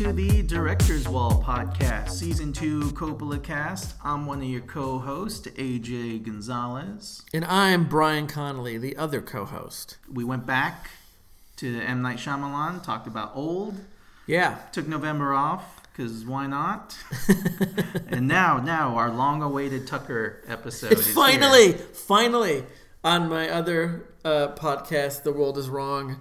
to the Director's Wall podcast, season two Coppola cast. I'm one of your co-hosts, AJ Gonzalez. And I'm Bryan Connolly, the other co-host. We went back to M Night Shyamalan, talked about Old, Yeah. took November off because why not? and now, now our long-awaited Tucker episode. It's is finally, here. finally on my other uh, podcast, The World Is Wrong.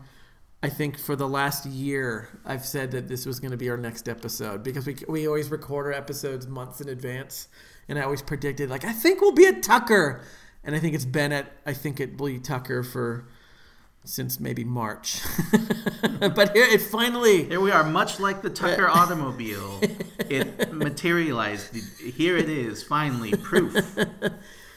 I think for the last year, I've said that this was going to be our next episode because we, we always record our episodes months in advance. And I always predicted, like, I think we'll be at Tucker. And I think it's been at, I think it will be Tucker for since maybe March. but here it finally. Here we are, much like the Tucker automobile. It materialized. Here it is, finally, proof.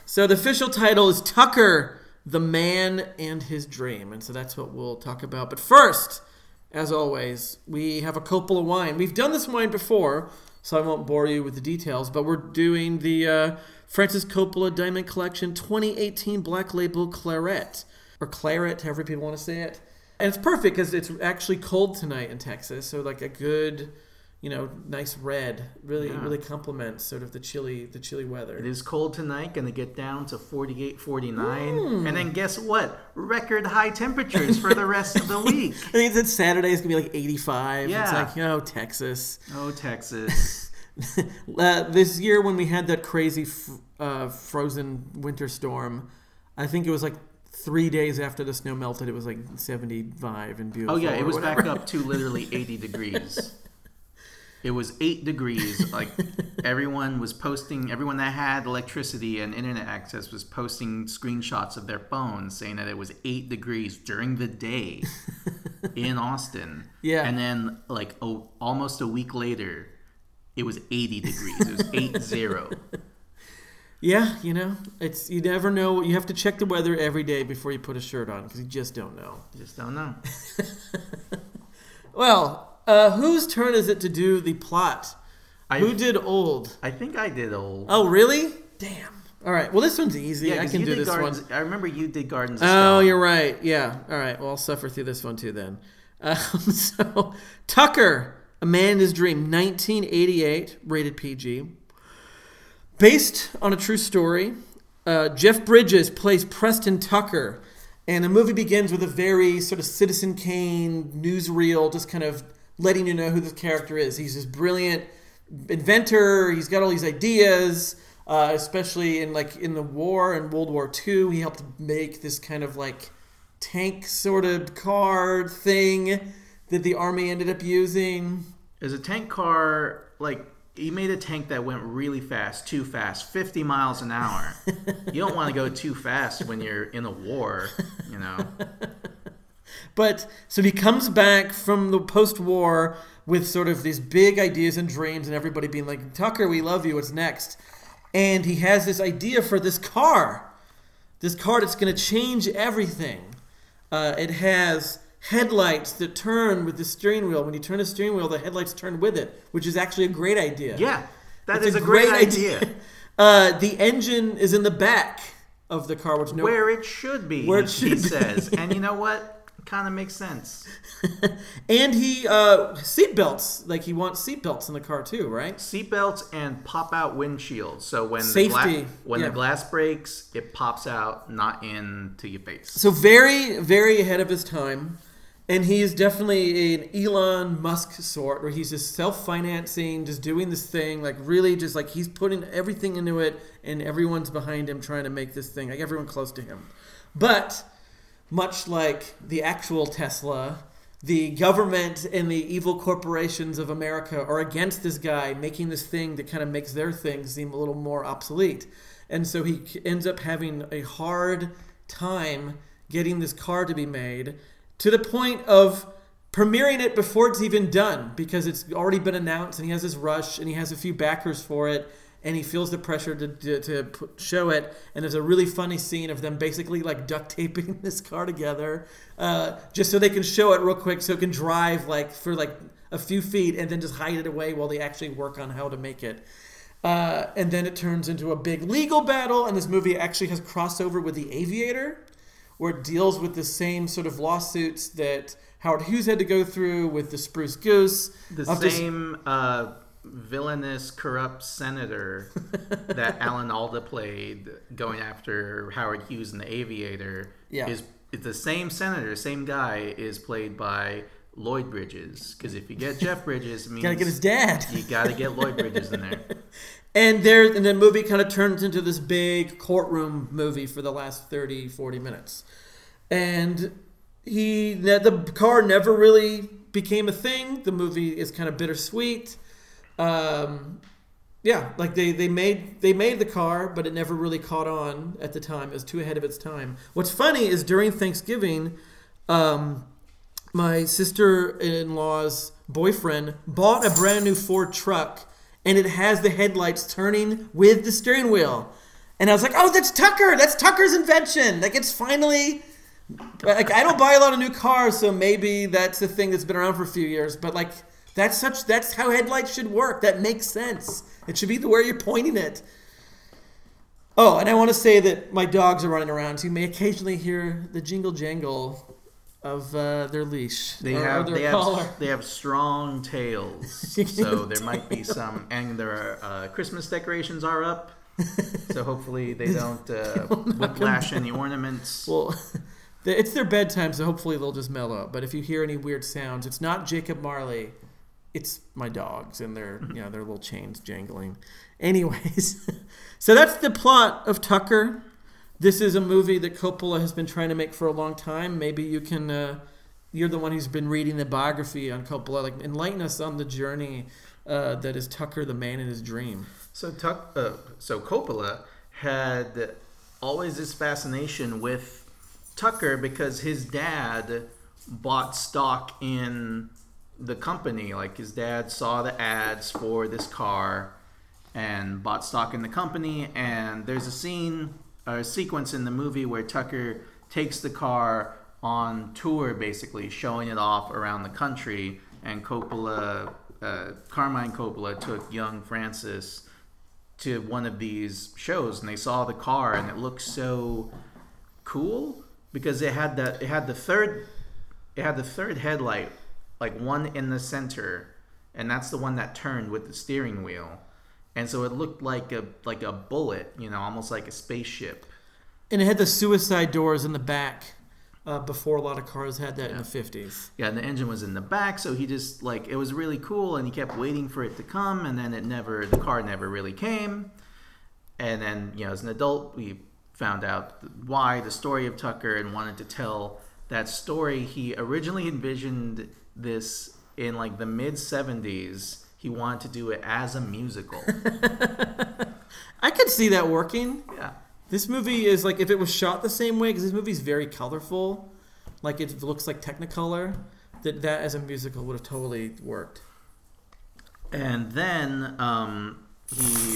So the official title is Tucker, the Man and His Dream. And so that's what we'll talk about. But first, as always, we have a Coppola wine. We've done this wine before, so I won't bore you with the details, but we're doing the uh, Francis Coppola Diamond Collection 2018 Black Label Claret, or Claret, however people want to say it. And it's perfect because it's actually cold tonight in Texas, so like a good, you know, nice red really Yeah. really complements sort of the chilly the chilly weather. It is cold tonight, going to get down to 48, 49. Hmm. And then guess what? Record high temperatures for the rest of the week. I think that Saturday is gonna be like 85. It's Yeah. like, oh, Texas. Oh, Texas. uh, this year when we had that crazy f- uh, frozen winter storm, I think it was like three days after the snow melted. It was like 75 and beautiful. Oh, yeah, it was whatever. back up to literally 80 degrees. It was eight degrees. Like everyone was posting, everyone that had electricity and internet access was posting screenshots of their phones saying that it was eight degrees during the day in Austin. Yeah. And then, like, oh, almost a week later, it was 80 degrees. It was 8 0. Yeah, you know, it's you never know. You have to check the weather every day before you put a shirt on because you just don't know. You Just don't know. Well, uh, whose turn is it to do the plot? I, Who did old? I think I did old. Oh, really? Damn. All right. Well, this one's easy. yeah, I can do this Gardens. one. I remember you did Gardens Oh, Stone. you're right. Yeah. All right. Well, I'll suffer through this one too then. Um, so, Tucker, A Man and His Dream, 1988, rated PG. Based on a true story, uh, Jeff Bridges plays Preston Tucker, and the movie begins with a very sort of Citizen Kane newsreel, just kind of letting you know who this character is. He's this brilliant inventor. He's got all these ideas, uh, especially in like in the war in World War II. He helped make this kind of like tank sort of car thing that the army ended up using. Is a tank car like he made a tank that went really fast, too fast, 50 miles an hour. you don't want to go too fast when you're in a war, you know. But so he comes back from the post-war with sort of these big ideas and dreams, and everybody being like, "Tucker, we love you. What's next?" And he has this idea for this car, this car that's going to change everything. Uh, it has headlights that turn with the steering wheel. When you turn the steering wheel, the headlights turn with it, which is actually a great idea. Yeah, that It's is a, great, idea. Uh, the engine is in the back of the car, which no Where it should be, Where it he should be. says. and you know what? Kind of makes sense. and he uh, seatbelts, like he wants seatbelts in the car too, right? Seatbelts and pop out windshields. So when Safety, the gla- when yeah. the glass breaks, it pops out, not into your face. So very, very ahead of his time, and he is definitely an Elon Musk sort, where he's just self-financing, just doing this thing, like really, just like he's putting everything into it, and everyone's behind him trying to make this thing, like everyone close to him. But much like the actual Tesla, the government and the evil corporations of America are against this guy making this thing that kind of makes their thing seem a little more obsolete. And so he ends up having a hard time getting this car to be made to the point of premiering it before it's even done because it's already been announced and he has this rush and he has a few backers for it and he feels the pressure to, to, to put, show it and there's a really funny scene of them basically like duct taping this car together uh, just so they can show it real quick so it can drive like for like a few feet and then just hide it away while they actually work on how to make it uh, and then it turns into a big legal battle and this movie actually has crossover with the aviator where it deals with the same sort of lawsuits that Howard Hughes had to go through with the Spruce Goose. The same uh, villainous, corrupt senator that Alan Alda played going after Howard Hughes in The Aviator Yeah. is the same senator, same guy is played by Lloyd Bridges. Because if you get Jeff Bridges, it means Gotta get his dad. you got to get Lloyd Bridges in there. And there, and the movie kind of turns into this big courtroom movie for the last 30, 40 minutes. And he, the car never really became a thing. The movie is kind of bittersweet. Um, yeah, like they, they made they made the car, but it never really caught on at the time. It was too ahead of its time. What's funny is during Thanksgiving, um, my sister-in-law's boyfriend bought a brand new Ford truck, and it has the headlights turning with the steering wheel. And I was like, "Oh, that's Tucker! That's Tucker's invention! Like it's finally." Like I don't buy a lot of new cars, so maybe that's the thing that's been around for a few years. But like that's such that's how headlights should work. That makes sense. It should be the where you're pointing it. Oh, and I want to say that my dogs are running around, so you may occasionally hear the jingle jangle of uh, their leash They or, or have their they collar. have they have strong tails, so there might be some, and their uh, Christmas decorations are up. So hopefully they don't uh, whiplash any ornaments. Well, it's their bedtime, so hopefully they'll just mellow. But if you hear any weird sounds, it's not Jacob Marley. It's my dogs and their you know their little chains jangling. Anyways, so that's the plot of Tucker. This is a movie that Coppola has been trying to make for a long time. Maybe you can. Uh, you're the one who's been reading the biography on Coppola. Like enlighten us on the journey uh, that is Tucker, the man and his dream. So Tuck, uh, so Coppola had always this fascination with Tucker because his dad bought stock in the company. Like his dad saw the ads for this car and bought stock in the company. And there's a scene, or a sequence in the movie where Tucker takes the car on tour, basically showing it off around the country. And Coppola, uh, Carmine Coppola, took young Francis to one of these shows, and they saw the car, and it looked so cool because it had the it had the third it had the third headlight, like one in the center, and that's the one that turned with the steering wheel. And so it looked like a like a bullet, you know, almost like a spaceship. And it had the suicide doors in the back. Uh, before a lot of cars had that in the 50s. Yeah, and the engine was in the back, so he just like it was really cool, and he kept waiting for it to come, and then it never, the car never really came. And then, you know, as an adult, we found out why the story of Tucker and wanted to tell that story. He originally envisioned this in like the mid 70s. He wanted to do it as a musical. I could see that working. yeah. This movie is like if it was shot the same way because this movie is very colorful, like it looks like Technicolor. That that as a musical would have totally worked. and then um, he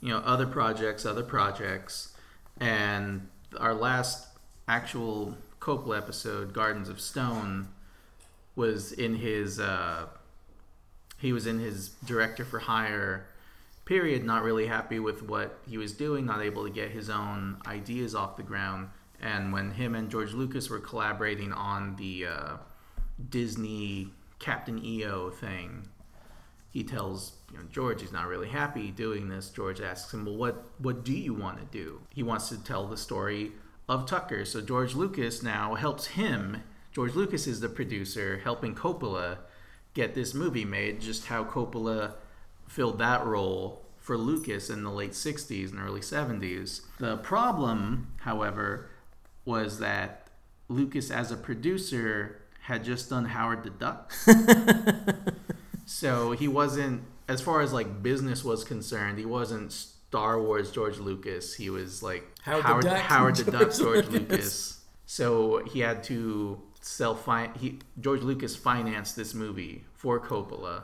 you know other projects other projects and our last actual Coppola episode gardens of stone was in his uh, he was in his director for hire period not really happy with what he was doing not able to get his own ideas off the ground and when him and george lucas were collaborating on the uh, disney captain eo thing he tells you know, George he's not really happy doing this. George asks him, "Well, what what do you want to do?" He wants to tell the story of Tucker. So George Lucas now helps him. George Lucas is the producer, helping Coppola get this movie made. Just how Coppola filled that role for Lucas in the late '60s and early '70s. The problem, however, was that Lucas, as a producer, had just done Howard the Duck. So he wasn't, as far as like business was concerned, he wasn't Star Wars George Lucas. He was like Howard the Duck Howard the George Duck George Lucas. Lucas. So he had to self he George Lucas financed this movie for Coppola,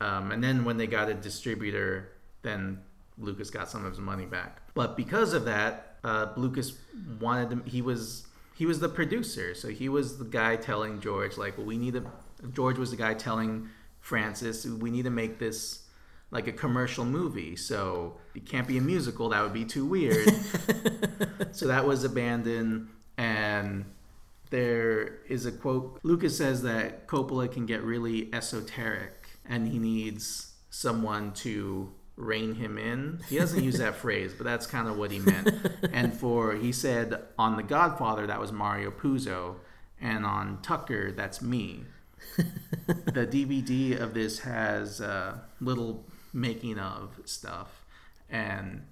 um, and then when they got a distributor, then Lucas got some of his money back. But because of that, uh, Lucas wanted him. He was he was the producer, so he was the guy telling George like, well, we need a. George was the guy telling Francis, we need to make this like a commercial movie. So it can't be a musical. That would be too weird. so that was abandoned. and there is a quote. Lucas says that Coppola can get really esoteric, and he needs someone to rein him in. He doesn't use that phrase, but that's kind of what he meant. And for he said on The Godfather that was Mario Puzo, and on Tucker that's me. the DVD of this has uh, little making of stuff, and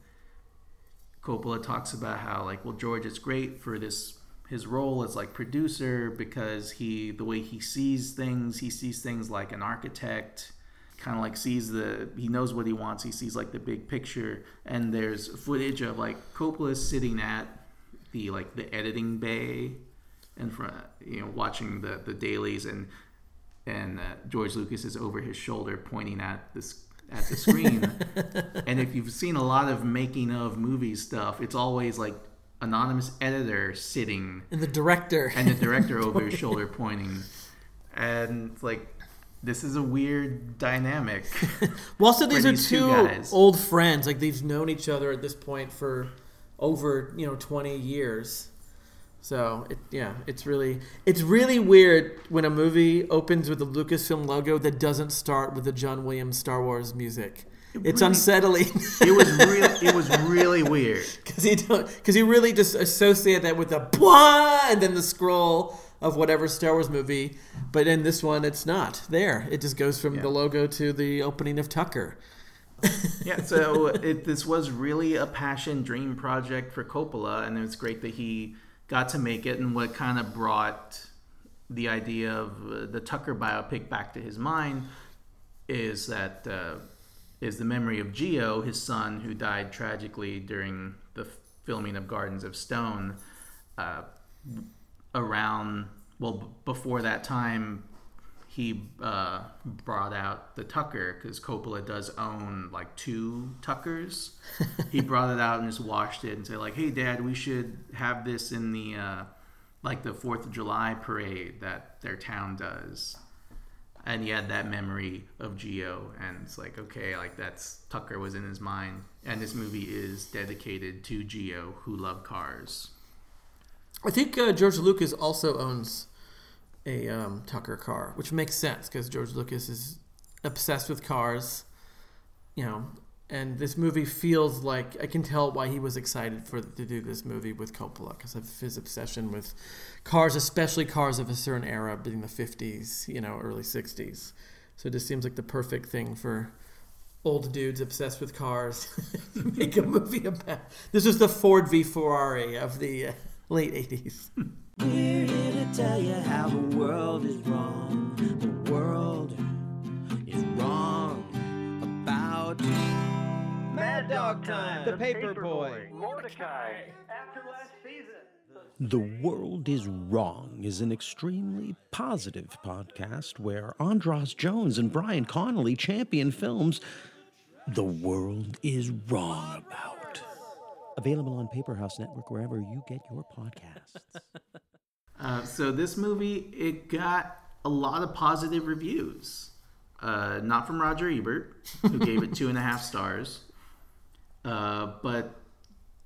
Coppola talks about how like, well, George it's great for this his role as like producer because he the way he sees things, he sees things like an architect kind of like sees the he knows what he wants he sees like the big picture and there's footage of like coppola sitting at the like the editing bay and front you know watching the the dailies and and uh, george lucas is over his shoulder pointing at this at the screen. And if you've seen a lot of making of movie stuff it's always like anonymous editor sitting and the director and the director over his shoulder pointing and it's like this is a weird dynamic. well, also these are these two, two old friends. Like they've known each other at this point for over you know twenty years. So it, yeah, it's really it's really weird when a movie opens with a Lucasfilm logo that doesn't start with the John Williams Star Wars music. It it's really, unsettling. it was really it was really weird because he because he really just associate that with the blah and then the scroll of whatever Star Wars movie, but in this one, it's not there. It just goes from yeah. the logo to the opening of Tucker. yeah, so it, this was really a passion dream project for Coppola, and it was great that he got to make it. And what kind of brought the idea of uh, the Tucker biopic back to his mind is that uh, is the memory of Gio, his son, who died tragically during the filming of Gardens of Stone. Uh, around well before that time he uh, brought out the Tucker because Coppola does own like two Tuckers. he brought it out and just washed it and said like, "Hey, Dad, we should have this in the uh, like the Fourth of July parade that their town does." And he had that memory of Gio, and it's like, okay, like that's Tucker was in his mind, and this movie is dedicated to Gio, who loved cars. I think uh, George Lucas also owns a um, Tucker car, which makes sense because George Lucas is obsessed with cars, you know. And this movie feels like I can tell why he was excited for to do this movie with Coppola because of his obsession with cars, especially cars of a certain era, being the '50s, you know, early '60s. So it just seems like the perfect thing for old dudes obsessed with cars to make a movie about. This is the Ford v Ferrari of the. Uh, late 80s. We're here to tell you how the world is wrong. The world is wrong about Mad Dog Time, The, the Paper, Paper Boy, Mortdecai, After Last Season. The World is Wrong is an extremely positive podcast where Andras Jones and Bryan Connolly champion films the world is wrong about. Available on Paperhouse Network wherever you get your podcasts. uh, so this movie it got a lot of positive reviews. Uh, not from Roger Ebert, who gave it two and a half stars, uh, but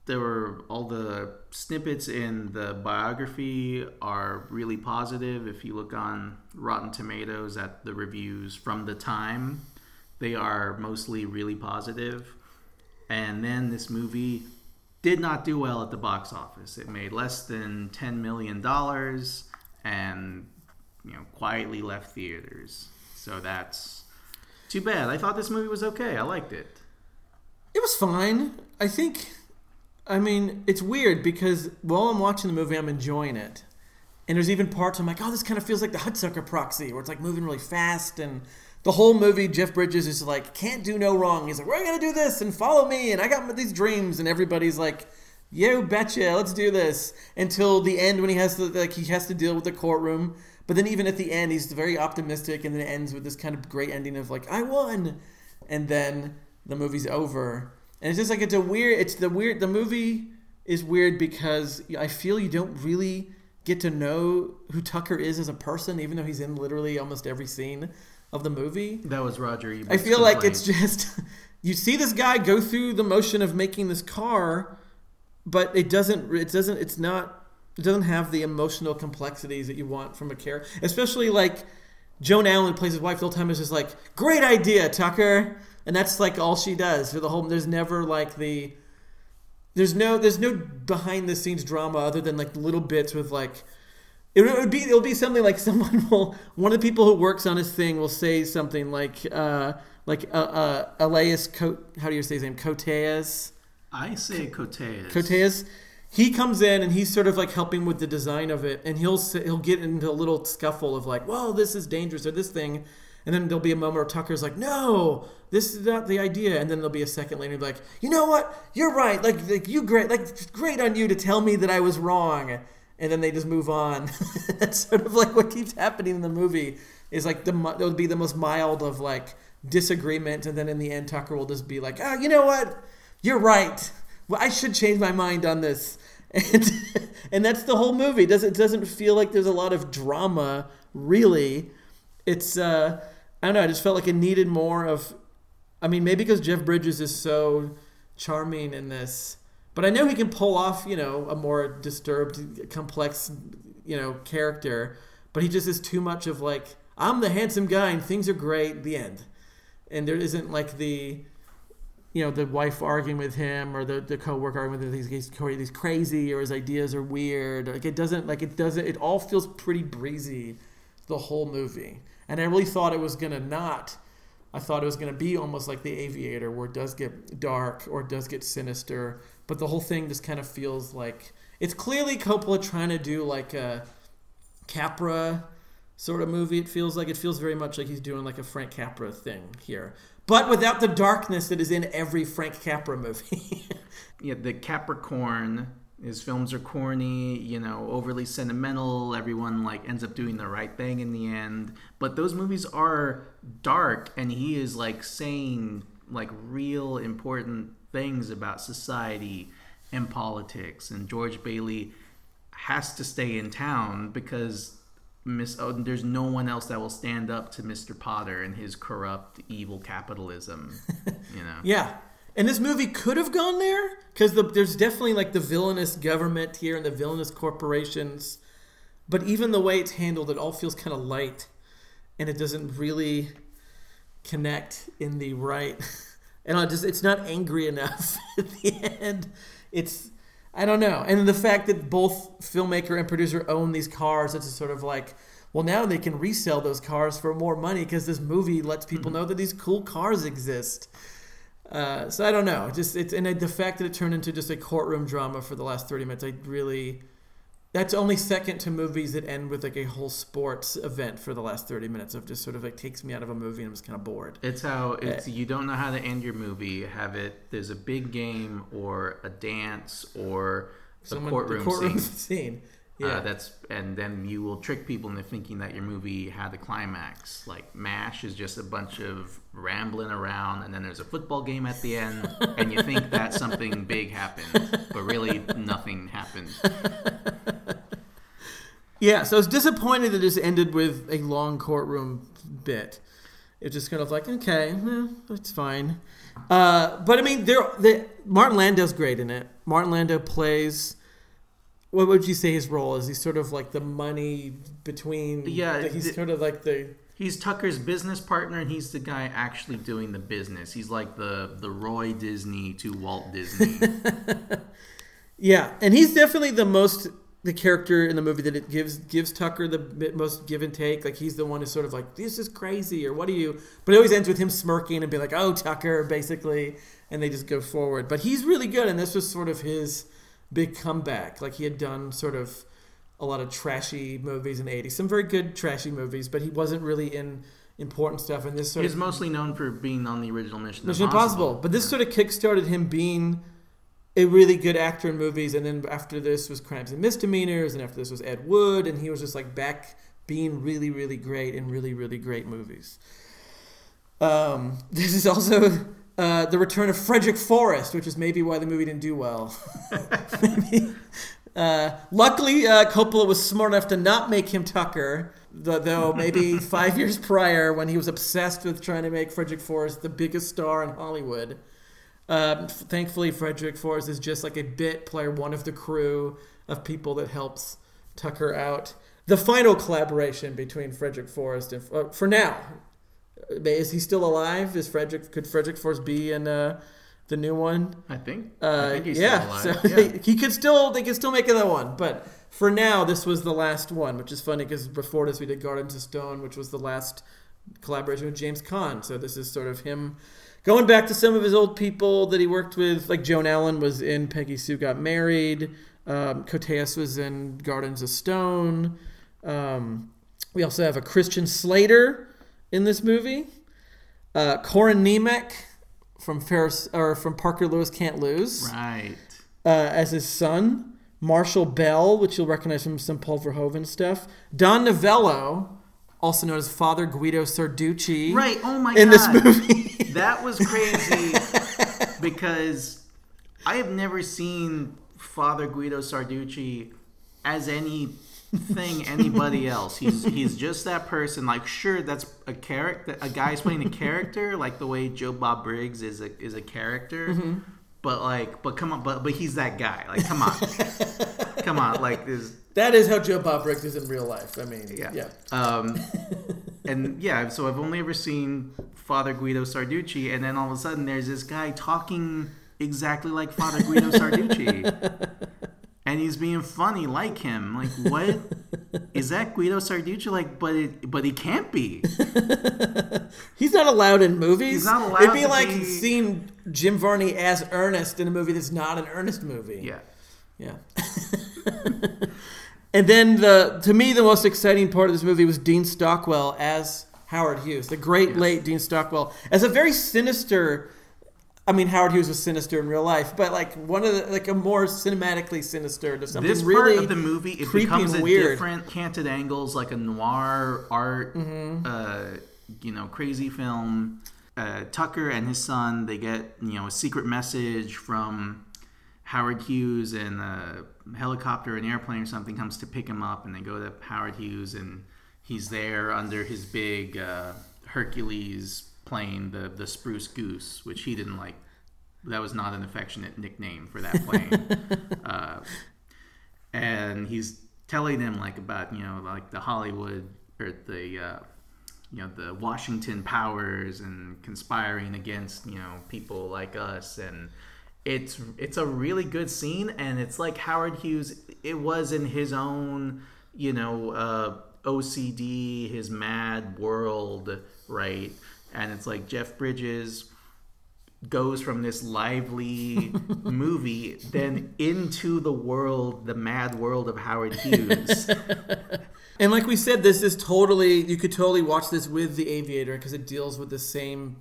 there were all the snippets in the biography are really positive. If you look on Rotten Tomatoes at the reviews from the time, they are mostly really positive. And then this movie did not do well at the box office. It made less than ten million dollars and you know quietly left theaters. So that's too bad. I thought this movie was okay. I liked it. It was fine. I think. I mean, it's weird because while I'm watching the movie, I'm enjoying it, and there's even parts I'm like, oh, this kind of feels like the Hudsucker Proxy, where it's like moving really fast and the whole movie, Jeff Bridges is like, can't do no wrong. He's like, we're gonna do this and follow me, and I got these dreams, and everybody's like, yo, betcha, let's do this. Until the end when he has to like he has to deal with the courtroom. But then even at the end, he's very optimistic, and then it ends with this kind of great ending of like, I won, and then the movie's over, and it's just like it's a weird. It's the weird. The movie is weird because I feel you don't really get to know who Tucker is as a person, even though he's in literally almost every scene of the movie. That was Roger Ebert's I feel complaint. like it's just you see this guy go through the motion of making this car, but it doesn't. It doesn't. It's not. it doesn't have the emotional complexities that you want from a character, especially like Joan Allen plays his wife the whole time is just like, great idea, Tucker, and that's like all she does for the whole. There's never like the there's no there's no behind the scenes drama other than like little bits with like it would be it'll be something like someone will one of the people who works on his thing will say something like uh like uh, uh Elias Co- how do you say his name Koteas I say Koteas. Koteas he comes in and he's sort of like helping with the design of it and he'll he'll get into a little scuffle of like well this is dangerous or this thing and then there'll be a moment where Tucker's like no this is not the idea and then there'll be a second later like you know what you're right like, like you great like great on you to tell me that I was wrong and then they just move on. That's sort of like what keeps happening in the movie. Is like the it would be the most mild of like disagreement, and then in the end, Tucker will just be like, "Ah, oh, you know what? You're right. Well, I should change my mind on this." And and that's the whole movie. Does it doesn't feel like there's a lot of drama really. It's uh, I don't know. I just felt like it needed more of. I mean, maybe because Jeff Bridges is so charming in this but I know he can pull off, you know, a more disturbed, complex, you know, character. But he just is too much of like, I'm the handsome guy and things are great. The end. And there isn't like the, you know, the wife arguing with him or the the coworker arguing with him. He's, he's, he's crazy or his ideas are weird. Like it doesn't like it doesn't. It all feels pretty breezy, the whole movie. And I really thought it was gonna not. I thought it was gonna be almost like The Aviator, where it does get dark or it does get sinister but the whole thing just kind of feels like it's clearly Coppola trying to do like a Capra sort of movie. It feels like it feels very much like he's doing like a Frank Capra thing here, but without the darkness that is in every Frank Capra movie. yeah, the Capra-corn. His films are corny, you know, overly sentimental. Everyone like ends up doing the right thing in the end. But those movies are dark, and he is like saying like real important things about society and politics. And George Bailey has to stay in town because Miss oh, there's no one else that will stand up to Mr. Potter and his corrupt, evil capitalism. You know. yeah. And this movie could have gone there because the, there's definitely like the villainous government here and the villainous corporations. But even the way it's handled, it all feels kind of light, and it doesn't really connect in the right and I just it's not angry enough at the end. It's I don't know, and the fact that both filmmaker and producer own these cars, it's sort of like. Well, now they can resell those cars for more money because this movie lets people mm-hmm. know that these cool cars exist. Uh, so I don't know. Just it's and the fact that it turned into just a courtroom drama for the last thirty minutes, I really that's only second to movies that end with like a whole sports event for the last 30 minutes of just sort of like takes me out of a movie and I'm just kind of bored. It's how it's uh, you don't know how to end your movie. Have it there's a big game or a dance or a courtroom, courtroom scene. scene. Uh, yeah, uh, that's and then you will trick people into thinking that your movie had a climax. Like Mash is just a bunch of rambling around, and then there's a football game at the end, and you think that something big happened, but really nothing happened. Yeah, so I was disappointed that this ended with a long courtroom bit. It's just kind of like, okay, eh, it's fine. Uh, but I mean, there, the, Martin Landau's great in it. Martin Landau plays what would you say his role is? He's sort of like the money between. Yeah, the, he's the, sort of like the. He's Tucker's business partner, and he's the guy actually doing the business. He's like the the Roy Disney to Walt Disney. yeah, and he's definitely the most the character in the movie that it gives gives Tucker the most give and take. Like he's the one who's sort of like, "This is crazy," or "What are you?" But it always ends with him smirking and being like, "Oh, Tucker," basically, and they just go forward. But he's really good, and this was sort of his big comeback. Like he had done sort of a lot of trashy movies in the 80s, some very good trashy movies, but he wasn't really in important stuff. And this sort He's of, mostly known for being on the original Mission, Mission Impossible. Impossible. But this sort of kickstarted him being a really good actor in movies. And then after this was Crimes and Misdemeanors, and after this was Ed Wood, and he was just like back being really, really great in really, really great movies. Um, this is also uh, the return of Frederick Forrest, which is maybe why the movie didn't do well. maybe. Uh, luckily, uh, Coppola was smart enough to not make him Tucker, though maybe five years prior, when he was obsessed with trying to make Frederick Forrest the biggest star in Hollywood, Um, thankfully, Frederick Forrest is just like a bit player, one of the crew of people that helps Tucker out. The final collaboration between Frederick Forrest and uh, for now, is he still alive? Is Frederick could Frederick Forrest be in uh, the new one? I think. Uh, I think he's yeah, still alive. so yeah. he could still they could still make another one, but for now this was the last one, which is funny because before this we did Gardens of Stone, which was the last collaboration with James Caan. So this is sort of him going back to some of his old people that he worked with, like Joan Allen was in Peggy Sue Got Married, um, Koteas was in Gardens of Stone. Um, we also have a Christian Slater in this movie. Uh, Corin Nemec from Ferris or from Parker Lewis Can't Lose Right. uh, as his son. Marshall Bell, which you'll recognize from some Paul Verhoeven stuff. Don Novello, also known as Father Guido Sarducci. Right. Oh my in god. this movie. That was crazy because I have never seen Father Guido Sarducci as anything anybody else. He's he's just that person. Like, sure, that's a character. A guy's playing a character, like the way Joe Bob Briggs is a is a character. Mm-hmm. But like, but come on, but but he's that guy. Like, come on, come on. Like, this. that is how Joe Bob Briggs is in real life. I mean, yeah. Yeah. Um, and yeah, so I've only ever seen Father Guido Sarducci, and then all of a sudden there's this guy talking exactly like Father Guido Sarducci. And he's being funny like him. Like, what is that Guido Sarducci? Like, but it, but he can't be. He's not allowed in movies. He's not allowed It'd be like be- seeing Jim Varney as Ernest in a movie that's not an Ernest movie. Yeah. Yeah. and then the to me the most exciting part of this movie was Dean Stockwell as Howard Hughes, the great late Dean Stockwell, as a very sinister. I mean, Howard Hughes was sinister in real life, but like one of the like a more cinematically sinister to something This really part of the movie, it becomes a weird. different canted angles, like a noir art, Mm-hmm. uh, you know, crazy film. Uh, Tucker and his son, they get you know a secret message from Howard Hughes, and a helicopter, an airplane or something comes to pick him up, and they go to Howard Hughes, and he's there under his big uh, Hercules plane, the the Spruce Goose, which he didn't like. That was not an affectionate nickname for that plane. uh, and he's telling them like about you know like the Hollywood or the uh, you know the Washington powers and conspiring against you know people like us and it's it's a really good scene and it's like Howard Hughes it was in his own you know uh, OCD his mad world right and it's like Jeff Bridges goes from this lively movie then into the world the mad world of Howard Hughes And like we said, this is totally you could totally watch this with the Aviator because it deals with the same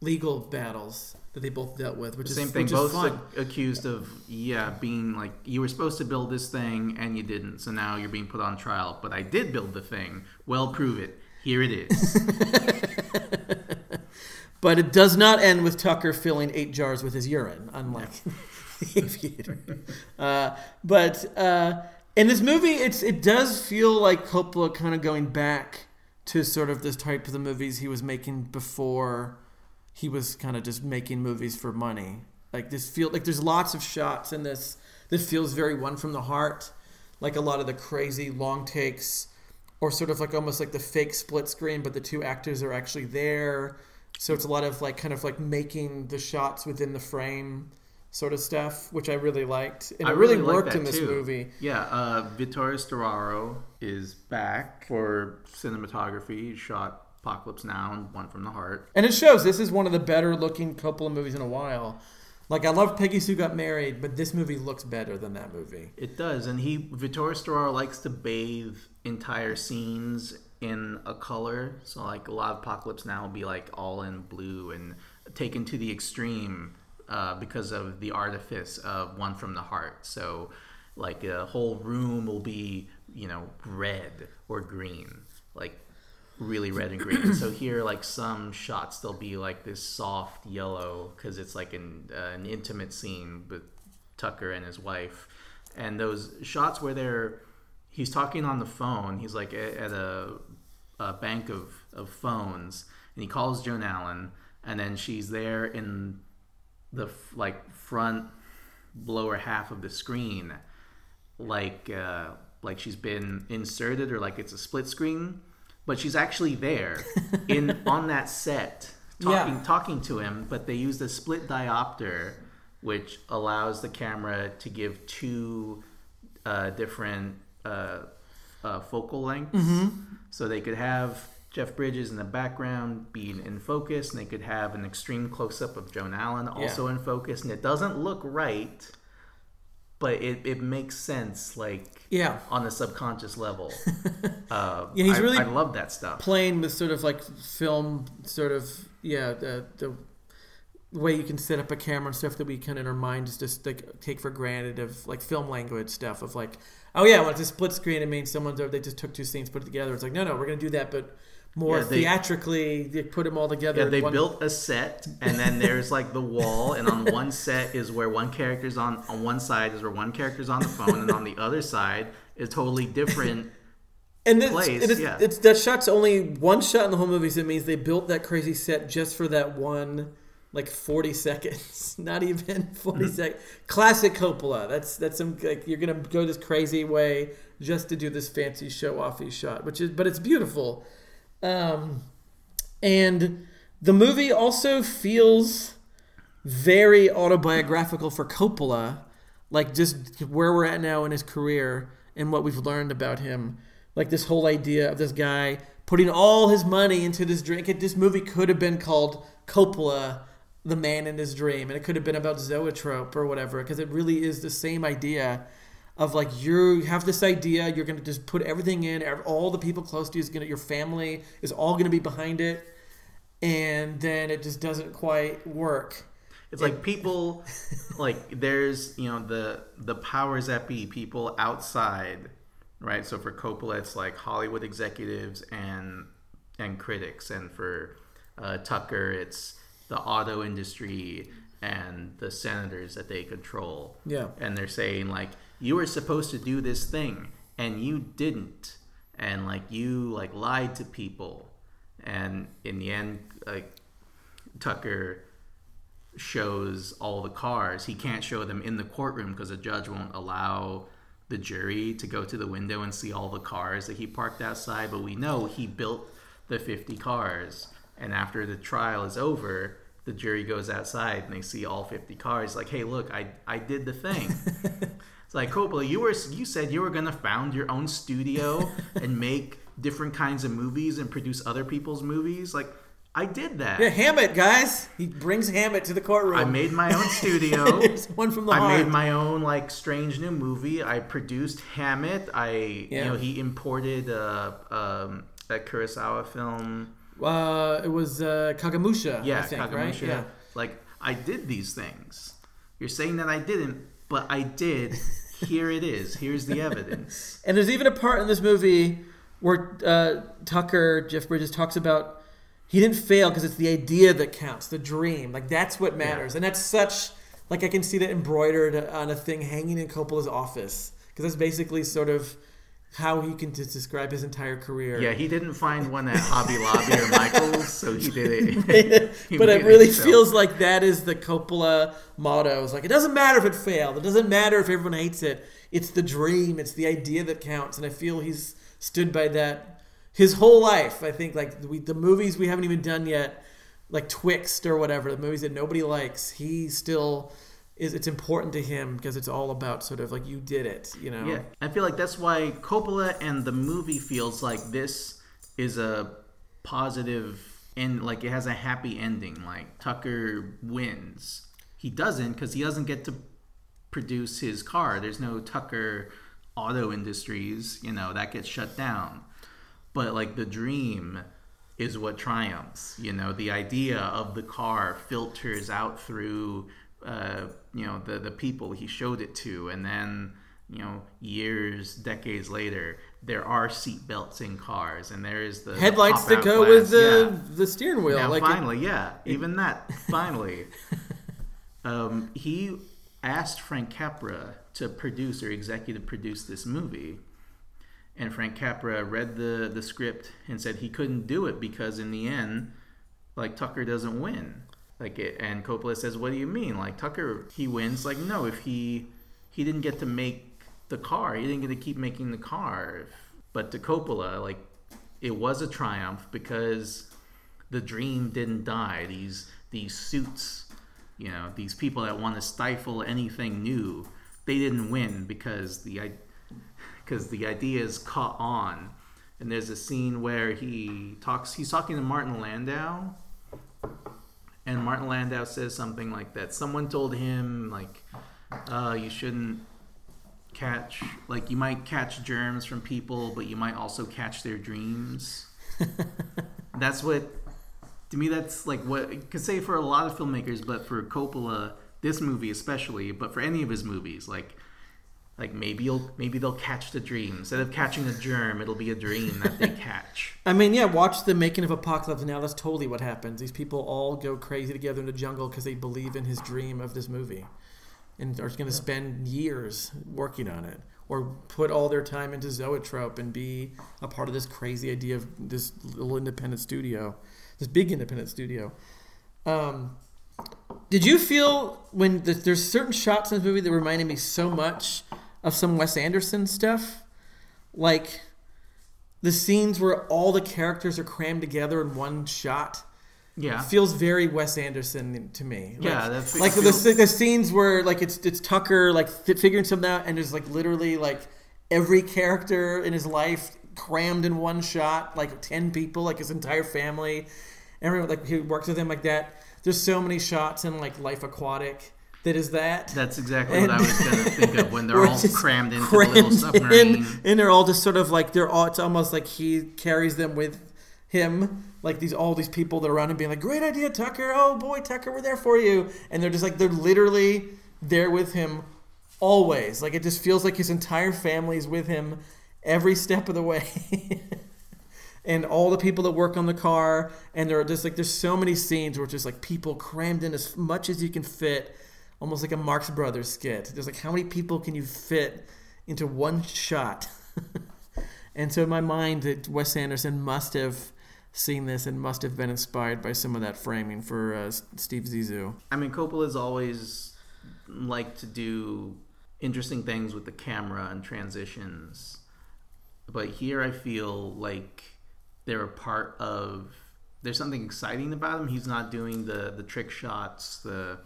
legal battles that they both dealt with, which is Same thing. which is Both ac- accused of yeah being like you were supposed to build this thing and you didn't, so now you're being put on trial. But I did build the thing. Well, prove it. Here it is. But it does not end with Tucker filling eight jars with his urine, unlike the Aviator. Uh, but uh, in this movie, it's it does feel like Coppola kind of going back to sort of this type of the movies he was making before he was kind of just making movies for money. Like this feel like there's lots of shots in this that feels very one from the heart, like a lot of the crazy long takes, or sort of like almost like the fake split screen, but the two actors are actually there. So it's a lot of like kind of like making the shots within the frame sort of stuff, which I really liked, and I it really, like worked in this too. movie. Yeah, uh, Vittorio Storaro is back for cinematography. He shot Apocalypse Now and One from the Heart. And it shows this is one of the better looking couple of movies in a while. Like I love Peggy Sue Got Married, but this movie looks better than that movie. It does, and he Vittorio Storaro likes to bathe entire scenes in a color. So like a lot of Apocalypse Now will be like all in blue and taken to the extreme uh, because of the artifice of One from the Heart. So like a whole room will be you know red or green, like really red and green. so here, like some shots, they'll be like this soft yellow because it's like an uh, an intimate scene with Tucker and his wife, and those shots where they're he's talking on the phone. He's like at, a, a bank of of phones, and he calls Joan Allen, and then she's there in the like front lower half of the screen like uh, like she's been inserted or like it's a split screen, but she's actually there in on that set talking Yeah. talking to him. But they used a split diopter, which allows the camera to give two uh, different uh, uh, focal lengths, Mm-hmm. so they could have. Jeff Bridges in the background being in focus, and they could have an extreme close up of Joan Allen also in focus, and it doesn't look right, but it, it makes sense like Yeah. on a subconscious level. uh, Yeah, he's I, really I love that stuff. playing with sort of like film, sort of yeah, the the way you can set up a camera and stuff that we kind of in our mind just just like take for granted of like film language stuff of like oh yeah, when it's a split screen, it means someone's they just took two scenes put it together. It's like no, no, we're gonna do that, but more Yeah, they- theatrically, they put them all together. Yeah, they one- built a set, and then there's like the wall, and on one set is where one character's on on one side is where one character's on the phone, and on the other side is totally different. and it's, place, and it's, yeah. it's that shot's only one shot in the whole movie, so it means they built that crazy set just for that one, like forty seconds, not even 40 Mm-hmm. seconds. Classic Coppola. That's that's some like you're gonna go this crazy way just to do this fancy show offy shot, which is but it's beautiful, um, and the movie also feels very autobiographical for Coppola, like just where we're at now in his career and what we've learned about him. Like this whole idea of this guy putting all his money into this drink. This movie could have been called Coppola, the man in his dream, and it could have been about zoetrope or whatever, because it really is the same idea of like you have this idea, you're gonna just put everything in, all the people close to you is gonna, your family is all gonna be behind it, and then it just doesn't quite work. It's like people, like there's you know the the powers that be, people outside, right? So for Coppola, it's like Hollywood executives and and critics, and for uh, Tucker, it's the auto industry and the senators that they control. Yeah. and they're saying like you were supposed to do this thing and you didn't, and like you like lied to people, and in the end, like Tucker shows all the cars. He can't show them in the courtroom because the judge won't allow the jury to go to the window and see all the cars that he parked outside. But we know he built the 50 cars. And after the trial is over, the jury goes outside and they see all 50 cars. Like, hey, look, I, I did the thing. it's like, Coppola, you were you said you were gonna found your own studio and make different kinds of movies and produce other people's movies. Like, I did that. Yeah, Hammett, guys. He brings Hammett to the courtroom. I made my own studio. One from the I heart. made my own like strange new movie. I produced Hammett. I Yeah. you know he imported uh, um, that Kurosawa film. Uh, it was uh, Kagemusha. Yeah, think, Kagemusha. right? Yeah. Like I did these things. You're saying that I didn't, but I did. Here it is. Here's the evidence. And there's even a part in this movie where uh, Tucker, Jeff Bridges, talks about he didn't fail because it's the idea that counts, the dream. Like that's what matters, and that's such like I can see that embroidered on a thing hanging in Coppola's office because that's basically sort of how he can just describe his entire career. Yeah, he didn't find one at Hobby Lobby or Michaels, so he did it. He but it really himself. feels like that is the Coppola motto. It's like it doesn't matter if it failed. It doesn't matter if everyone hates it. It's the dream. It's the idea that counts. And I feel he's stood by that his whole life. I think like we, the movies we haven't even done yet, like Twixt or whatever, the movies that nobody likes. He still is. It's important to him because it's all about sort of like you did it. You know. Yeah, I feel like that's why Coppola and the movie feels like this is a positive and like it has a happy ending. Like Tucker wins. He doesn't because he doesn't get to produce his car. There's no Tucker Auto Industries. You know that gets shut down. But like the dream is what triumphs. You know the idea of the car filters out through uh, you know the the people he showed it to, and then you know years, decades later, there are seat belts in cars, and there is the the Headlights that go glass. with the Yeah. the steering wheel. Now like it- finally, yeah, even that finally. um, he asked Frank Capra to produce or executive produce this movie, and Frank Capra read the the script and said he couldn't do it because in the end, like Tucker doesn't win. Like it, and Coppola says, "What do you mean? Like Tucker, he wins? Like no, if he he didn't get to make the car, he didn't get to keep making the car. But to Coppola, like it was a triumph because the dream didn't die. These these suits, you know, these people that want to stifle anything new, they didn't win because the because the ideas caught on." And there's a scene where he talks. He's talking to Martin Landau, and Martin Landau says something like that. Someone told him like, uh, "You shouldn't catch like you might catch germs from people, but you might also catch their dreams." that's what to me. That's like what could say for a lot of filmmakers, but for Coppola, this movie especially, but for any of his movies, like like maybe you'll maybe they'll catch the dream. Instead of catching a germ it'll be a dream that they catch. I mean yeah watch the making of apocalypse now. That's totally what happens. These people all go crazy together in the jungle because they believe in his dream of this movie and are going to spend years working on it or put all their time into zoetrope and be a part of this crazy idea of this little independent studio this big independent studio. Um, did you feel when the, there's certain shots in this movie that reminded me so much of some Wes Anderson stuff. Like the scenes where all the characters are crammed together in one shot. Yeah, feels very Wes Anderson to me. Like, yeah, that's like the, the scenes where like it's it's Tucker like figuring something out, and there's like literally like every character in his life crammed in one shot, like ten people, like his entire family. Everyone like he works with him like that. There's so many shots in like Life Aquatic that is that. That's exactly and, what I was going to think of when they're all crammed into crammed the little submarine. In, and they're all just sort of like they're all. It's almost like he carries them with him, like these all these people that are around him being like, "Great idea, Tucker! Oh boy, Tucker, we're there for you!" And they're just like they're literally there with him always. Like it just feels like his entire family is with him every step of the way. and all the people that work on the car and there are just like there's so many scenes where it's just like people crammed in as much as you can fit almost like a Marx Brothers skit. There's like how many people can you fit into one shot? and so in my mind, that Wes Anderson must have seen this and must have been inspired by some of that framing for uh, Steve Zissou. I mean, Coppola's always liked to do interesting things with the camera and transitions, but here I feel like they're a part of. There's something exciting about him. He's not doing the the trick shots, the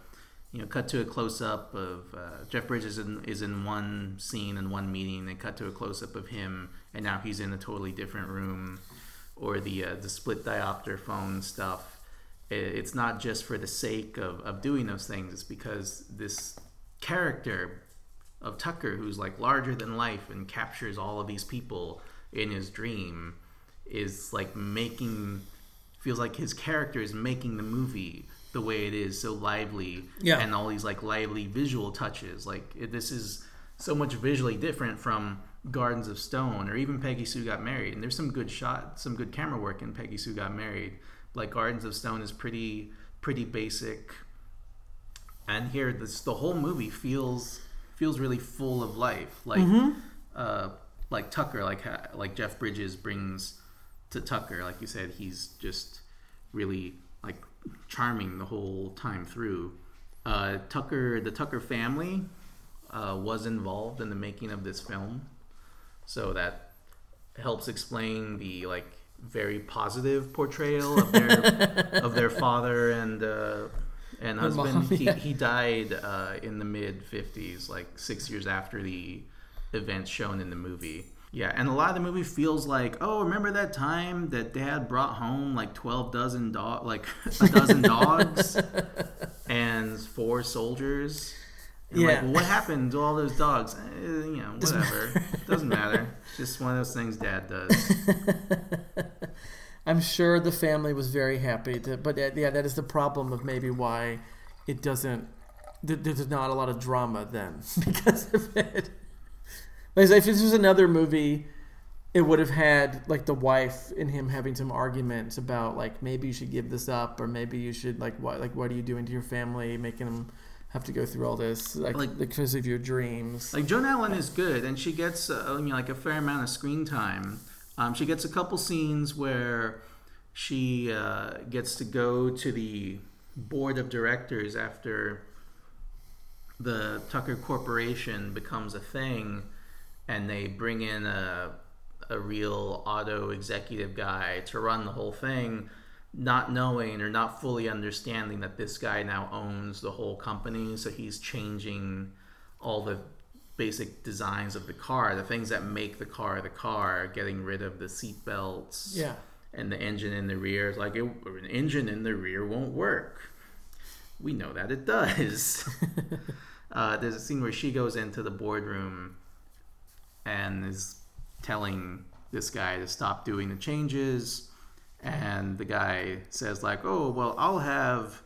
you know, cut to a close up of uh, Jeff Bridges in, is in one scene in one meeting, and cut to a close up of him, and now he's in a totally different room, or the uh, the split diopter phone stuff. It's not just for the sake of, of doing those things. It's because this character of Tucker, who's like larger than life and captures all of these people in his dream, is like making feels like his character is making the movie the way it is, so lively, yeah. and all these like lively visual touches. Like it, this is so much visually different from Gardens of Stone or even Peggy Sue Got Married. And there's some good shot, some good camera work in Peggy Sue Got Married. Like Gardens of Stone is pretty pretty basic, and here this the whole movie feels feels really full of life. Like mm-hmm. uh, like Tucker, like like Jeff Bridges brings to Tucker. Like you said, he's just really charming the whole time through. Uh, Tucker, the Tucker family, uh, was involved in the making of this film, so that helps explain the like very positive portrayal of their of their father and uh, and husband. Mom, yeah. he, he died uh, in the mid '50s, like six years after the events shown in the movie. Yeah, and a lot of the movie feels like, oh, remember that time that Dad brought home like twelve dozen dog, like a dozen dogs, and four soldiers. And yeah. Like, well, what happened to all those dogs? Eh, you know, whatever. Doesn't matter. Just one of those things Dad does. I'm sure the family was very happy, to, but uh, yeah, that is the problem of maybe why it doesn't. There's not a lot of drama then because of it. Like, if this was another movie, it would have had like the wife and him having some arguments about like maybe you should give this up or maybe you should like what like what are you doing to your family, making them have to go through all this like, like because of your dreams. Like Joan Allen is good, and she gets uh, I mean like a fair amount of screen time. Um, she gets a couple scenes where she uh, gets to go to the board of directors after the Tucker Corporation becomes a thing, and they bring in a a real auto executive guy to run the whole thing, not knowing or not fully understanding that this guy now owns the whole company, so he's changing all the basic designs of the car, the things that make the car the car, getting rid of the seat belts. Yeah. And the engine in the rear, It's like it, an engine in the rear won't work. We know that it does. uh, there's a scene where she goes into the boardroom and is telling this guy to stop doing the changes. And the guy says like oh well i'll have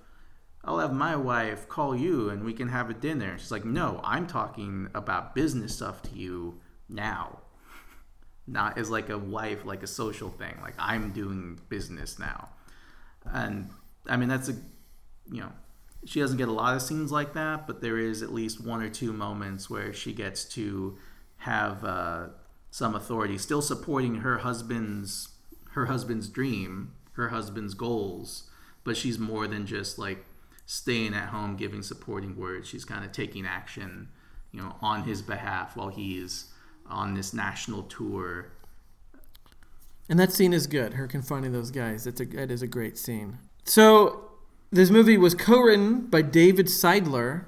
i'll have my wife call you and we can have a dinner. She's like no i'm talking about business stuff to you now. Not as like a wife like a social thing. Like i'm doing business now. And i mean that's a you know she doesn't get a lot of scenes like that but there is at least one or two moments where she gets to have uh, some authority, still supporting her husband's her husband's dream, her husband's goals, but she's more than just like staying at home giving supporting words. She's kind of taking action, you know, on his behalf while he's on this national tour. And that scene is good. Her confronting those guys. That's a that is a great scene. So this movie was co-written by David Seidler,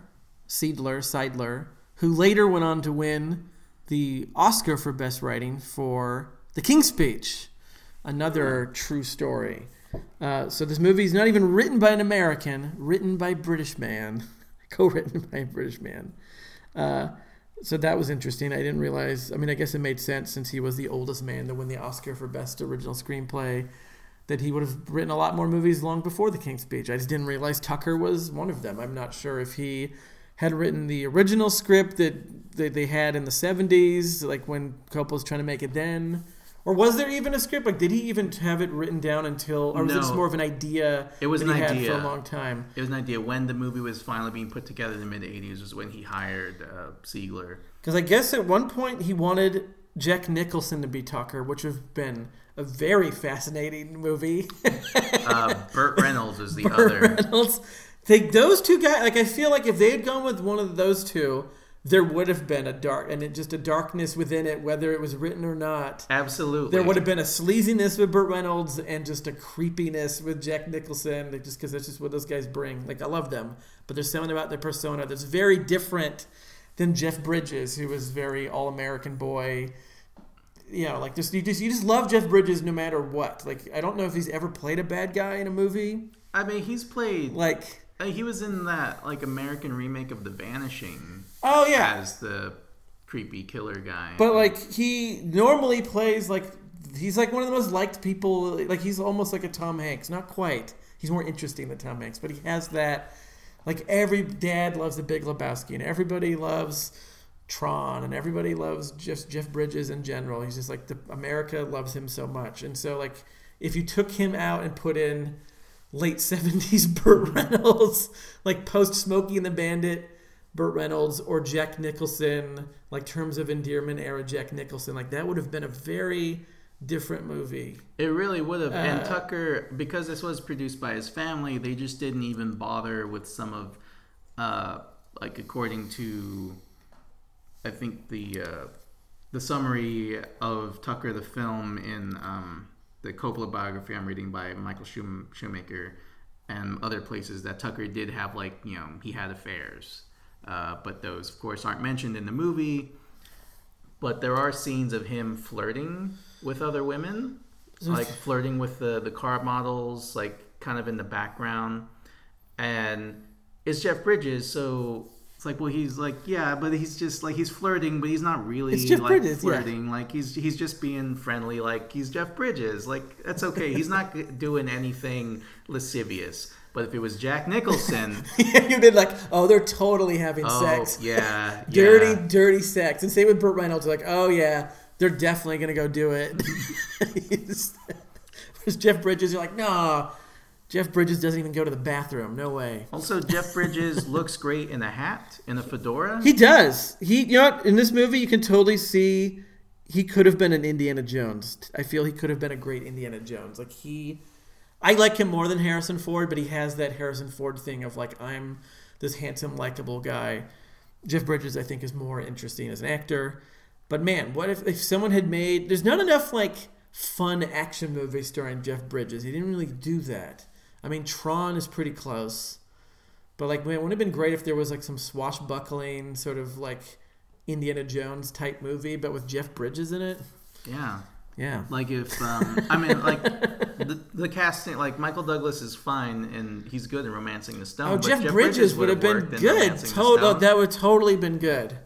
Seidler, Seidler, who later went on to win the Oscar for Best Writing for The King's Speech, another true story. Uh, so this movie is not even written by an American, written by a British man, co-written by a British man. Uh, so that was interesting. I didn't realize. I mean, I guess it made sense since he was the oldest man to win the Oscar for Best Original Screenplay, that he would have written a lot more movies long before The King's Speech. I just didn't realize Tucker was one of them. I'm not sure if he had written the original script that that they had in the 70s, like when Coppola was trying to make it then? Or was there even a script? Like, did he even have it written down until, or was no, it just more of an idea? It was an idea for a long time. It was an idea when the movie was finally being put together in the mid '80s. Was when he hired uh, Seidler. Because I guess at one point he wanted Jack Nicholson to be Tucker, which would have been a very fascinating movie. uh, Burt Reynolds was the Burt other. Reynolds. Take those two guys. Like I feel like if they had gone with one of those two, there would have been a dark and it, just a darkness within it, whether it was written or not. Absolutely, there would have been a sleaziness with Burt Reynolds and just a creepiness with Jack Nicholson, just because that's just what those guys bring. Like I love them, but there's something about their persona that's very different than Jeff Bridges, who was very all American boy. You know, like just you just you just love Jeff Bridges no matter what. Like I don't know if he's ever played a bad guy in a movie. I mean, he's played like he was in that like American remake of The Vanishing. Oh yeah, as the creepy killer guy. But like he normally plays like he's like one of the most liked people. Like he's almost like a Tom Hanks, not quite. He's more interesting than Tom Hanks, but he has that. Like every dad loves the Big Lebowski, and everybody loves Tron, and everybody loves just Jeff Bridges in general. He's just like the America loves him so much, and so like if you took him out and put in late 70s Burt Reynolds, like post Smokey and the Bandit, Burt Reynolds, or Jack Nicholson, like Terms of Endearment era Jack Nicholson. Like that would have been a very different movie. It really would have. Uh, and Tucker, because this was produced by his family, they just didn't even bother with some of, uh, like according to, I think the uh, the summary of Tucker the film in um, the Coppola biography I'm reading by Michael Schumacher and other places that Tucker did have like you know he had affairs, uh, but those of course aren't mentioned in the movie. But there are scenes of him flirting with other women, like flirting with the the car models, like kind of in the background, and it's Jeff Bridges, so it's like, well, he's like, yeah, but he's just like he's flirting, but he's not really like Bridges, flirting. Yeah. Like he's he's just being friendly. Like he's Jeff Bridges. Like that's okay. he's not doing anything lascivious. But if it was Jack Nicholson, you'd be like, oh, they're totally having oh, sex. Yeah, dirty, yeah. dirty sex. And same with Burt Reynolds. Like, oh yeah, they're definitely gonna go do it. Whereas Jeff Bridges, you're like, no, Jeff Bridges doesn't even go to the bathroom. No way. Also, Jeff Bridges looks great in a hat, in a fedora. He does. He, you know, in this movie, you can totally see he could have been an Indiana Jones. I feel he could have been a great Indiana Jones. Like he, I like him more than Harrison Ford, but he has that Harrison Ford thing of like I'm this handsome, likable guy. Jeff Bridges, I think, is more interesting as an actor. But man, what if, if someone had made? There's not enough like fun action movies starring Jeff Bridges. He didn't really do that. I mean, Tron is pretty close, but like, man, wouldn't it have been great if there was like some swashbuckling sort of like Indiana Jones type movie, but with Jeff Bridges in it? Yeah. Yeah. Like if um, I mean like the, the casting like Michael Douglas is fine and he's good in Romancing the Stone. Oh, but Jeff, Bridges, would have been good. Total, that would totally been good.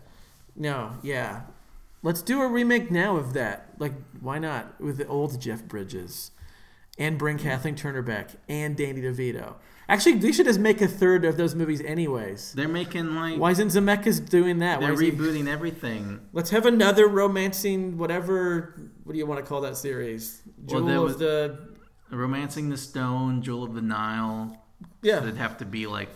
No, yeah. Let's do a remake now of that. Like, why not with the old Jeff Bridges, and bring hmm. Kathleen Turner back and Danny DeVito. Actually, they should just make a third of those movies, anyways. They're making like Why isn't Zemeckis doing that? Why they're is he- rebooting everything. Let's have another romancing whatever. What do you want to call that series? Well, Jewel of the Romancing the Stone, Jewel of the Nile. yeah It'd have to be like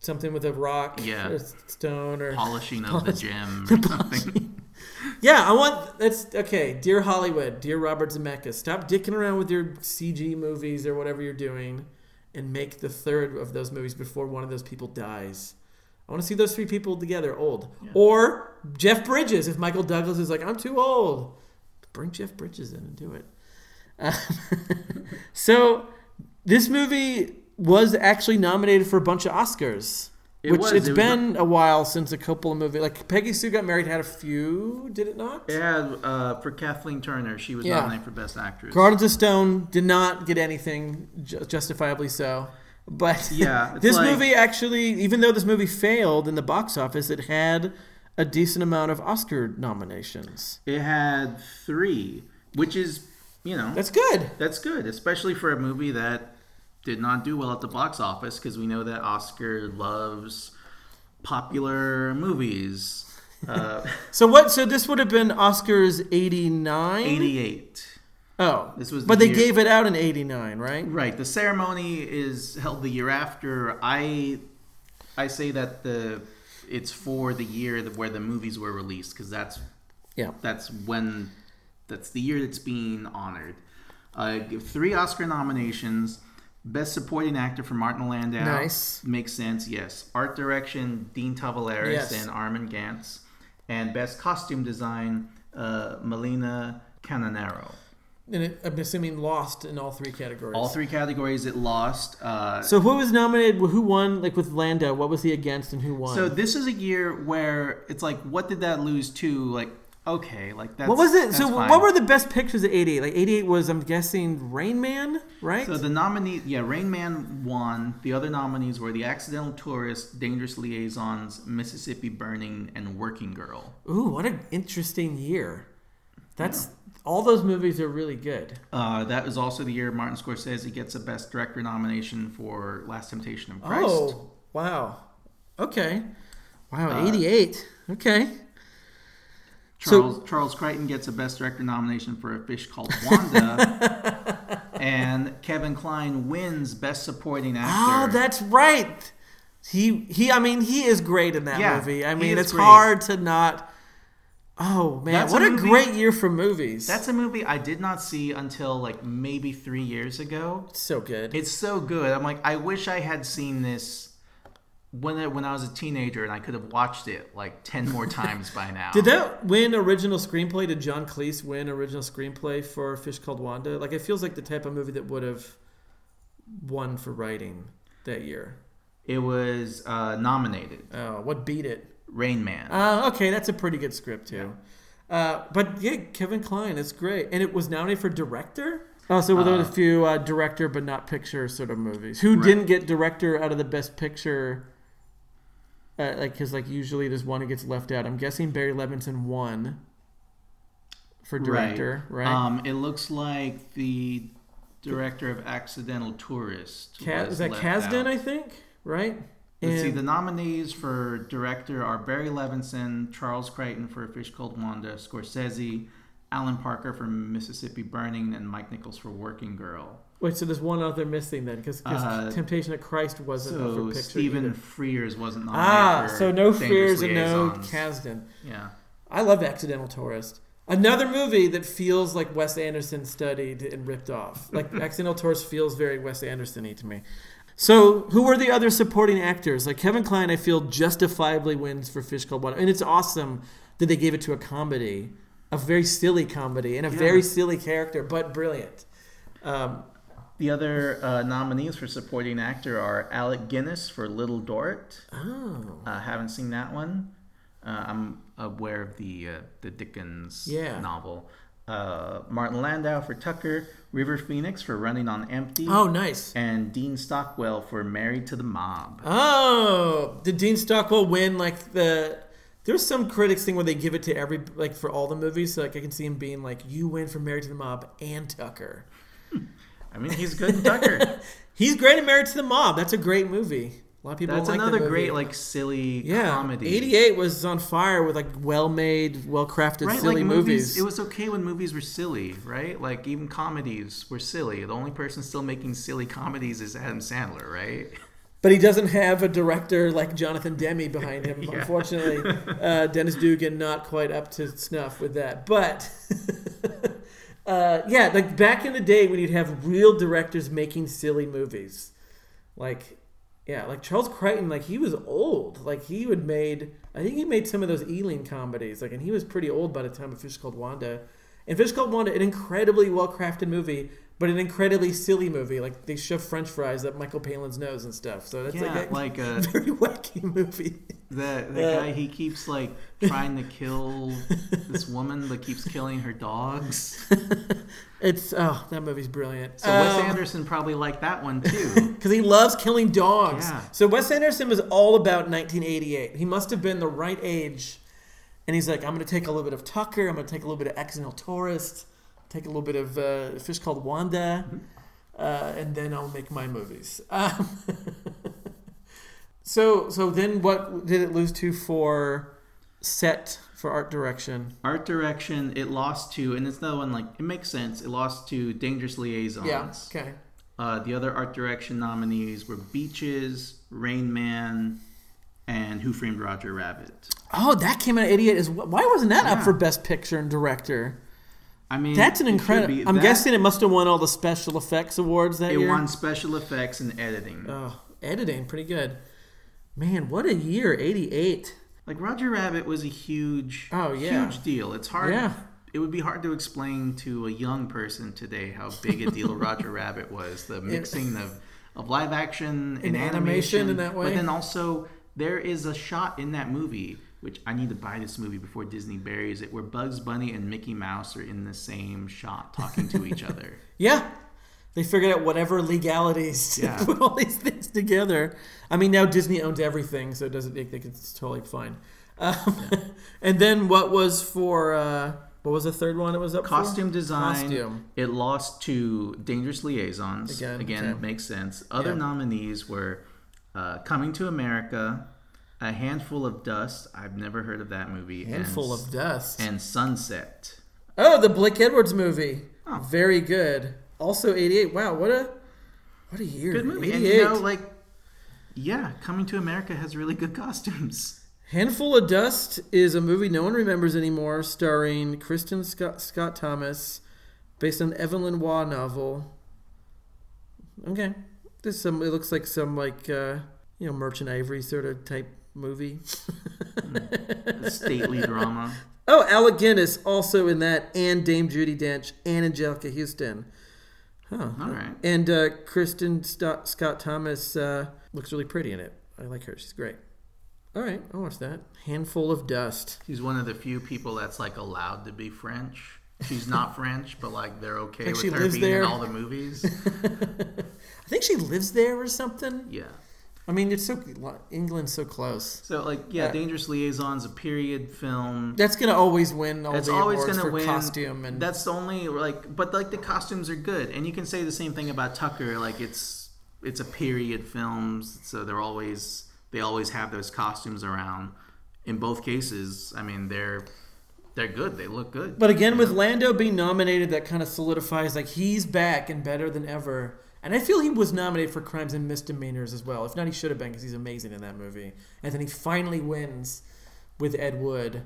something with a rock, Yeah. or stone, or polishing of the gem or something. Yeah, I want that's okay. Dear Hollywood, dear Robert Zemeckis, stop dicking around with your CG movies or whatever you're doing, and make the third of those movies before one of those people dies. I want to see those three people together, old, or Jeff Bridges. If Michael Douglas is like, I'm too old, bring Jeff Bridges in and do it. So this movie was actually nominated for a bunch of Oscars. It which was. it's It been a while since a couple of movies. Like Peggy Sue Got Married had a few, did it not? Had uh, for Kathleen Turner, she was Yeah. nominated for Best Actress. Gardens of Stone did not get anything, ju- justifiably so. But Yeah, this like- movie actually, even though this movie failed in the box office, it had a decent amount of Oscar nominations. It had three, which is you know That's good. That's good, especially for a movie that did not do well at the box office because we know that Oscar loves popular movies. Uh, So what? So this would have been Oscars eighty nine. 88. Oh, This was the but they year- gave it out in eighty nine, right? Right. The ceremony is held the year after. I I say that the it's for the year where the movies were released because that's Yeah. that's when that's the year that's being honored. Uh, three Oscar nominations. Best Supporting Actor for Martin Landau. Nice. Makes sense. Yes. Art Direction: Dean Tavoularis Yes. and Armin Ganz, and Best Costume Design: uh, Milena Canonero. And it, I'm assuming lost in all three categories. All three categories it lost. Uh, So who was nominated? Who won? Like with Landau, what was he against, and who won? So this is a year where it's like, what did that lose to? Like, okay, like that's what was it? So fine. what were the best pictures of '88? Like '88 was, I'm guessing, Rain Man, right? So the nominee, yeah, Rain Man won. The other nominees were The Accidental Tourist, Dangerous Liaisons, Mississippi Burning, and Working Girl. Ooh, what an interesting year. That's all those movies are really good. Uh, that was also the year Martin Scorsese gets a Best Director nomination for Last Temptation of Christ. Oh, wow. Okay. Wow, Uh, 88. Okay. Charles Charles Crichton gets a Best Director nomination for A Fish Called Wanda, and Kevin Kline wins Best Supporting ah, Actor. Oh, that's right. He he I mean, he is great in that Yeah, movie. I mean, it's great. hard to not Oh, man. That's what a a, great year for movies. That's a movie I did not see until like maybe three years ago. so good. It's so good. I'm like, I wish I had seen this when I, when I was a teenager, and I could have watched it like ten more times by now. Did that win original screenplay? Did John Cleese win original screenplay for Fish Called Wanda? Like, it feels like the type of movie that would have won for writing that year. It was uh, nominated. Oh, what beat it? Rain Man. Uh, okay, that's a pretty good script too. Uh, but yeah, Kevin Kline, it's great, and it was nominated for director. Oh, so there were a few uh, director but not picture sort of movies. Who Right. didn't get director out of the best picture? Uh, like, because like usually there's one who gets left out. I'm guessing Barry Levinson won for director, right? Um, it looks like the director of Accidental Tourist. Ka- was is that Kasdan? I think, right? Let's see. The nominees for director are Barry Levinson, Charles Crichton for A Fish Called Wanda, Scorsese, Alan Parker for Mississippi Burning, and Mike Nichols for Working Girl. Wait, so there's one other missing then, because Uh, Temptation of Christ wasn't up for So picture. Stephen either. Frears wasn't nominated. Ah, so no fears and no. Kasdan. Yeah. I love Accidental Tourist. Another movie that feels like Wes Anderson studied and ripped off. Like Accidental Tourist feels very Wes Anderson-y to me. So, who were the other supporting actors? Like Kevin Kline, I feel justifiably wins for Fish Called Water, and it's awesome that they gave it to a comedy, a very silly comedy, and a Yeah. very silly character, but brilliant. Um, The other uh, nominees for supporting actor are Alec Guinness for Little Dorrit. oh, Uh, haven't seen that one. Uh, I'm aware of the uh, the Dickens Yeah. novel. Uh, Martin Landau for Tucker, River Phoenix for Running on Empty, oh, nice. and Dean Stockwell for Married to the Mob. Oh, did Dean Stockwell win like the? There's some critics thing where they give it to every like for all the movies. So like I can see him being like, "You win for Married to the Mob and Tucker." Hmm. I mean, he's good in Tucker. He's great in Married to the Mob. That's a great movie. A lot of people That's like another great like silly yeah. comedy. 88 was on fire with like well-made, well-crafted, Right, silly like movies. It was okay when movies were silly, right? Like even comedies were silly. The only person still making silly comedies is Adam Sandler, right? But he doesn't have a director like Jonathan Demme behind him. Yeah. Unfortunately, uh, Dennis Dugan not quite up to snuff with that. But uh, yeah, like back in the day when you'd have real directors making silly movies, like yeah, like Charles Crichton, like he was old. Like he would made, I think he made some of those Ealing comedies. Like, and he was pretty old by the time of Fish Called Wanda. And Fish Called Wanda, an incredibly well crafted movie, but an incredibly silly movie. Like they shove French fries up Michael Palin's nose and stuff. So that's yeah, like a like uh, very wacky movie. the the Uh, guy he keeps like trying to kill this woman that keeps killing her dogs. It's oh, that movie's brilliant. So Wes Anderson probably liked that one too. because he loves killing dogs. Yeah. So Wes Anderson was all about 1988. He must have been the right age, and he's like, I'm going to take a little bit of Tucker. I'm going to take a little bit of Accidental Tourist. Take a little bit of uh, a fish called Wanda, uh, and then I'll make my movies. Um, so so then what did it lose to for set for art direction? Art direction, it lost to, and it's another one like it makes sense. It lost to Dangerous Liaisons. Yeah. Okay. Uh, the other art direction nominees were Beaches, Rain Man, and Who Framed Roger Rabbit. Oh, that came out in '88. Is why wasn't that up for Best Picture and Director? I mean, That's an incredible. I'm That- guessing it must have won all the special effects awards that it year. won special effects and editing. Oh, editing, pretty good. Man, what a year! '88. Like Roger Rabbit was a huge, Oh, yeah. huge deal. It's hard. Yeah. It would be hard to explain to a young person today how big a deal Roger Rabbit was. The mixing of, of live action and, And animation in that way. But then also there is a shot in that movie which I need to buy this movie before Disney buries it, where Bugs Bunny and Mickey Mouse are in the same shot talking to each other. Yeah, they figured out whatever legalities to Yeah. put all these things together. I mean, now Disney owns everything, so it doesn't make think it's totally fine. Um, and then what was for? Uh, what was the third one? It was up for? Costume design. Costume. It lost to Dangerous Liaisons. Again, Again, okay. it makes sense. Other Yeah. nominees were uh, Coming to America, A Handful of Dust. I've never heard of that movie. Handful and, of dust. And Sunset. Oh, the Blake Edwards movie. Oh. Very good. Also 88. Wow, what a what a year. Good movie. 88. And you know, like, yeah, Coming to America has really good costumes. Handful of Dust is a movie no one remembers anymore, starring Kristin Scott, Scott Thomas, based on Evelyn Waugh novel. Okay, this some. It looks like some like uh, you know Merchant Ivory sort of type movie. Stately drama. Oh, Alec Guinness also in that, and Dame Judi Dench and Anjelica Huston. Huh. All right. And uh, Kristin St- Scott Thomas uh, looks really pretty in it. I like her. She's great. All right, I'll watch that. Handful of Dust. She's one of the few people that's like allowed to be French. She's not French, but like they're okay Like with her being there? in all the movies. I think she lives there or something. Yeah. I mean, it's so England's so close. So like yeah, Yeah. Dangerous Liaisons, a period film. That's gonna always win all It's the always awards gonna for win. costume and That's the only like, but like the costumes are good, and you can say the same thing about Tucker. Like it's it's a period film, so they're always they always have those costumes around. In both cases, I mean they're they're good. They look good. But again, with Landau being nominated, that kind of solidifies like he's back and better than ever. And I feel he was nominated for Crimes and Misdemeanors as well. If not, he should have been because he's amazing in that movie. And then he finally wins with Ed Wood.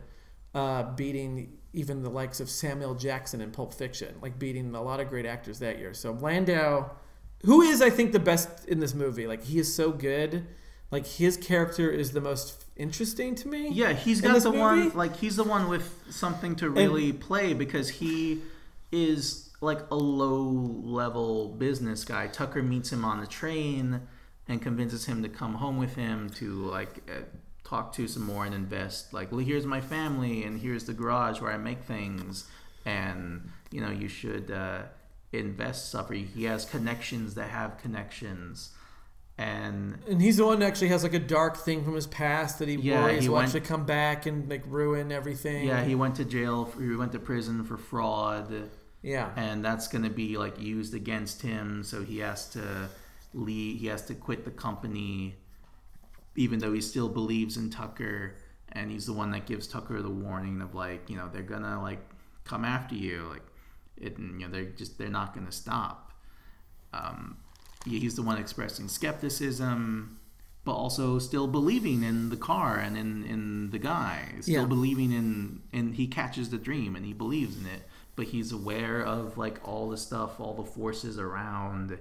uh, beating even the likes of Samuel Jackson in Pulp Fiction, like beating a lot of great actors that year. So Landau, who is I think the best in this movie, like he is so good. Like his character is the most interesting to me. Yeah, he's got the one like he's the one with something to really play because he is like a low level business guy. Tucker meets him on the train and convinces him to come home with him to like uh, talk to some more and invest. Like, well, here's my family and here's the garage where I make things, and you know you should uh, invest stuff. Or he has connections that have connections. And And he's the one that actually has like a dark thing from his past that he Yeah, worries he will actually come back and like ruin everything. yeah, he went to jail. For, he went to prison for fraud. Yeah. and that's going to be like used against him so he has to leave he has to quit the company even though he still believes in tucker and he's the one that gives tucker the warning of like you know they're gonna like come after you like it you know they're just they're not gonna stop um, he's the one expressing skepticism but also still believing in the car and in, in the guy still Yeah. believing in and he catches the dream and he believes in it but he's aware of like all the stuff all the forces around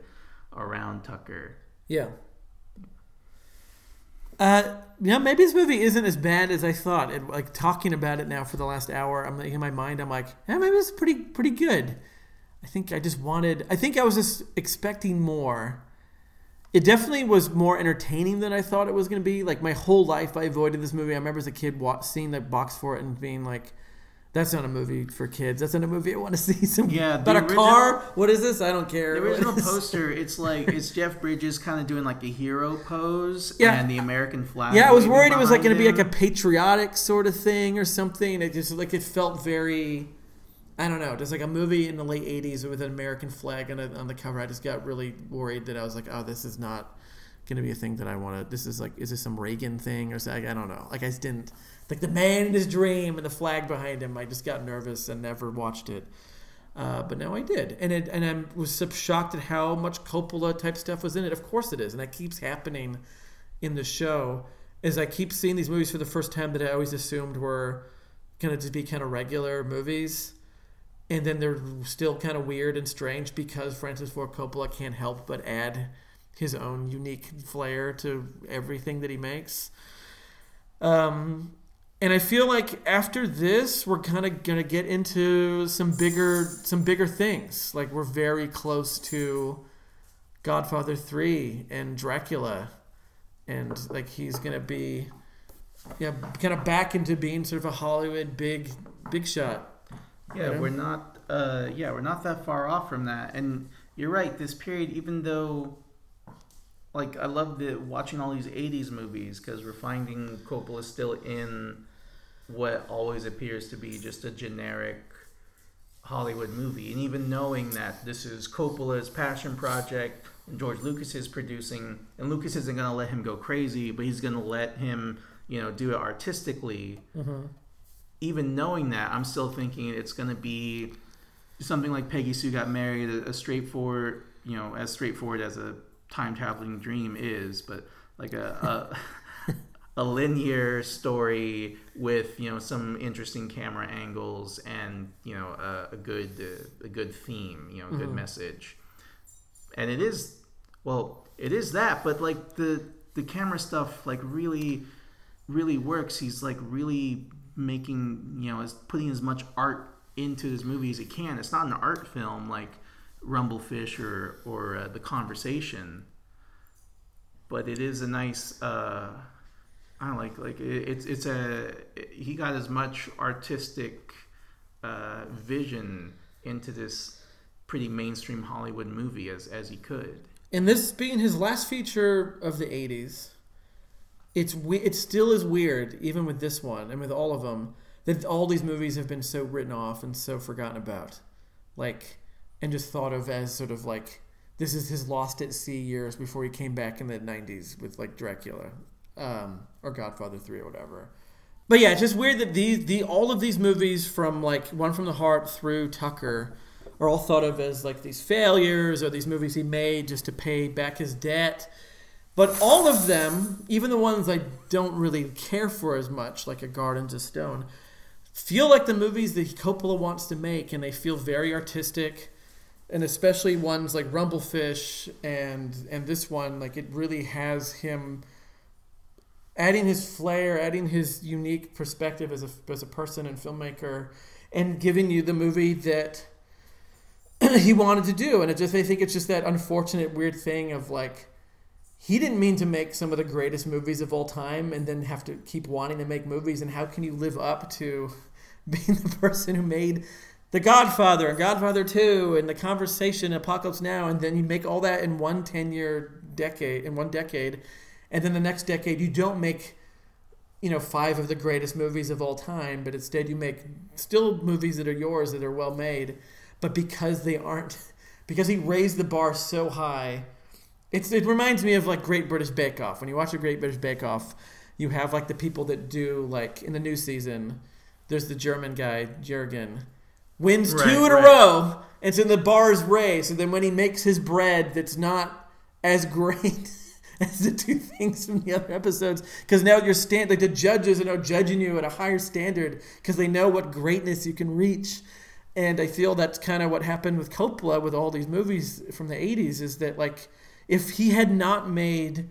around tucker Yeah. Uh, you know, maybe this movie isn't as bad as I thought. And like talking about it now for the last hour, I'm like in my mind, I'm like, yeah, maybe it's pretty pretty good. I think I just wanted. I think I was just expecting more. It definitely was more entertaining than I thought it was going to be. Like my whole life, I avoided this movie. I remember as a kid seeing the box for it and being like, "That's not a movie for kids. That's not a movie I want to see." Some Yeah, about a car. What is this? I don't care. the original poster it's like it's jeff bridges kind of doing like a hero pose Yeah. and the american flag Yeah, I was worried it was like going to be like a patriotic sort of thing or something. It just like it felt very, I don't know, just like a movie in the late '80s with an American flag on, a, on the cover. I just got really worried that I was like, oh, this is not to be a thing that I want to. This is like, is this some Reagan thing or something? I don't know. Like I just didn't like the man in his dream and the flag behind him. I just got nervous and never watched it. Uh, but now I did, and it, and I was so shocked at how much Coppola type stuff was in it. Of course it is, and that keeps happening in the show. Is I keep seeing these movies for the first time that I always assumed were gonna just be kind of regular movies, and then they're still kind of weird and strange because Francis Ford Coppola can't help but add his own unique flair to everything that he makes. Um, and I feel like after this, we're kind of gonna get into some bigger, some bigger things. Like we're very close to Godfather Three and Dracula, and like he's gonna be, yeah, kind of back into being sort of a Hollywood big, big shot. Yeah, Yeah. we're not. Uh, yeah, we're not that far off from that. And you're right. This period, even though, like, I love the watching all these '80s movies because we're finding Coppola still in what always appears to be just a generic Hollywood movie. And even knowing that this is Coppola's passion project and George Lucas is producing, and Lucas isn't going to let him go crazy, but he's going to let him, you know, do it artistically mm-hmm. even knowing that, I'm still thinking it's going to be something like Peggy Sue got married, a, a straightforward, you know, as straightforward as a time traveling dream is, but like a, a a linear story with you know some interesting camera angles and you know a, a good uh, a good theme, you know, a good message. And it is well, it is that, but like the the camera stuff like really really works. He's like really making you know is putting as much art into this movie as he can. It's not an art film like Rumblefish or or uh, The Conversation, but it is a nice. Uh, I don't like like it, it's it's a he got as much artistic uh, vision into this pretty mainstream Hollywood movie as as he could. And this being his last feature of the '80s, it's we- it still is weird, even with this one and with all of them, that all these movies have been so written off and so forgotten about, like, and just thought of as sort of like this is his lost at sea years before he came back in the '90s with like Dracula, um, or Godfather Three or whatever. But yeah, it's just weird that these the all of these movies from like One from the Heart through Tucker are all thought of as like these failures or these movies he made just to pay back his debt. But all of them, even the ones I don't really care for as much, like A Gardens of Stone, feel like the movies that Coppola wants to make, and they feel very artistic, and especially ones like Rumblefish and and this one, like it really has him adding his flair, adding his unique perspective as a as a person and filmmaker, and giving you the movie that he wanted to do. And it just I think it's just that unfortunate weird thing of like he didn't mean to make some of the greatest movies of all time and then have to keep wanting to make movies and how can you live up to being the person who made the Godfather and Godfather 2 and the conversation Apocalypse Now and then you make all that in one 10 year decade in one decade and then the next decade you don't make you know five of the greatest movies of all time but instead you make still movies that are yours that are well made. But because they aren't because he raised the bar so high it's it reminds me of like Great British Bake Off. When you watch a Great British Bake Off you have like the people that do like in the new season there's the German guy Jurgen wins Right, two in right. a row it's in the bar's race and then when he makes his bread that's not as great as the two things from the other episodes because now you're stand like the judges are now judging you at a higher standard because they know what greatness you can reach and i feel that's kind of what happened with coppola with all these movies from the 80s is that like if he had not made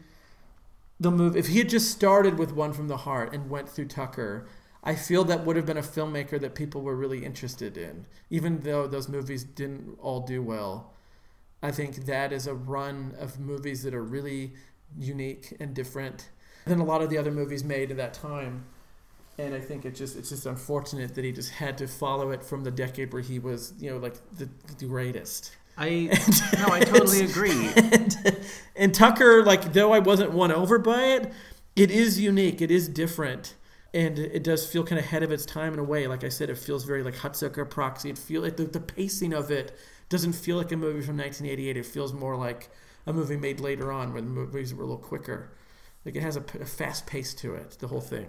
the move if he had just started with one from the heart and went through tucker i feel that would have been a filmmaker that people were really interested in even though those movies didn't all do well I think that is a run of movies that are really unique and different than a lot of the other movies made at that time. And I think it just it's just unfortunate that he just had to follow it from the decade where he was, you know, like the, the greatest. I no, I totally agree. and, and Tucker, like though I wasn't won over by it, it is unique. It is different. And it does feel kind of ahead of its time in a way. Like I said, it feels very like Hudsucker Proxy. It feel like the, the pacing of it doesn't feel like a movie from 1988. It feels more like a movie made later on when movies were a little quicker. Like it has a, a fast pace to it, the whole thing.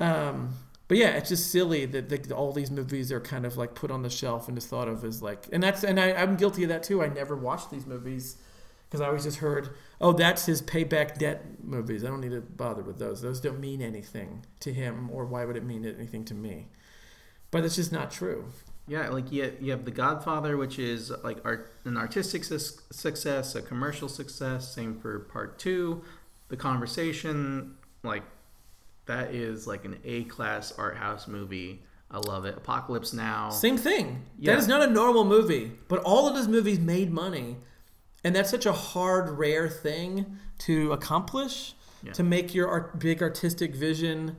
Um, but yeah, it's just silly that the, all these movies are kind of like put on the shelf and just thought of as like, and that's and I, I'm guilty of that too. I never watched these movies because I always just heard, oh, that's his payback debt movies. I don't need to bother with those. Those don't mean anything to him, or why would it mean anything to me? But it's just not true. Yeah, like you, you have The Godfather, which is like art, an artistic sus- success, a commercial success. Same for Part Two, The Conversation. Like that is like an A class art house movie. I love it. Apocalypse Now. Same thing. Yeah. That is not a normal movie, but all of those movies made money, and that's such a hard, rare thing to accomplish. Yeah. To make your art, big artistic vision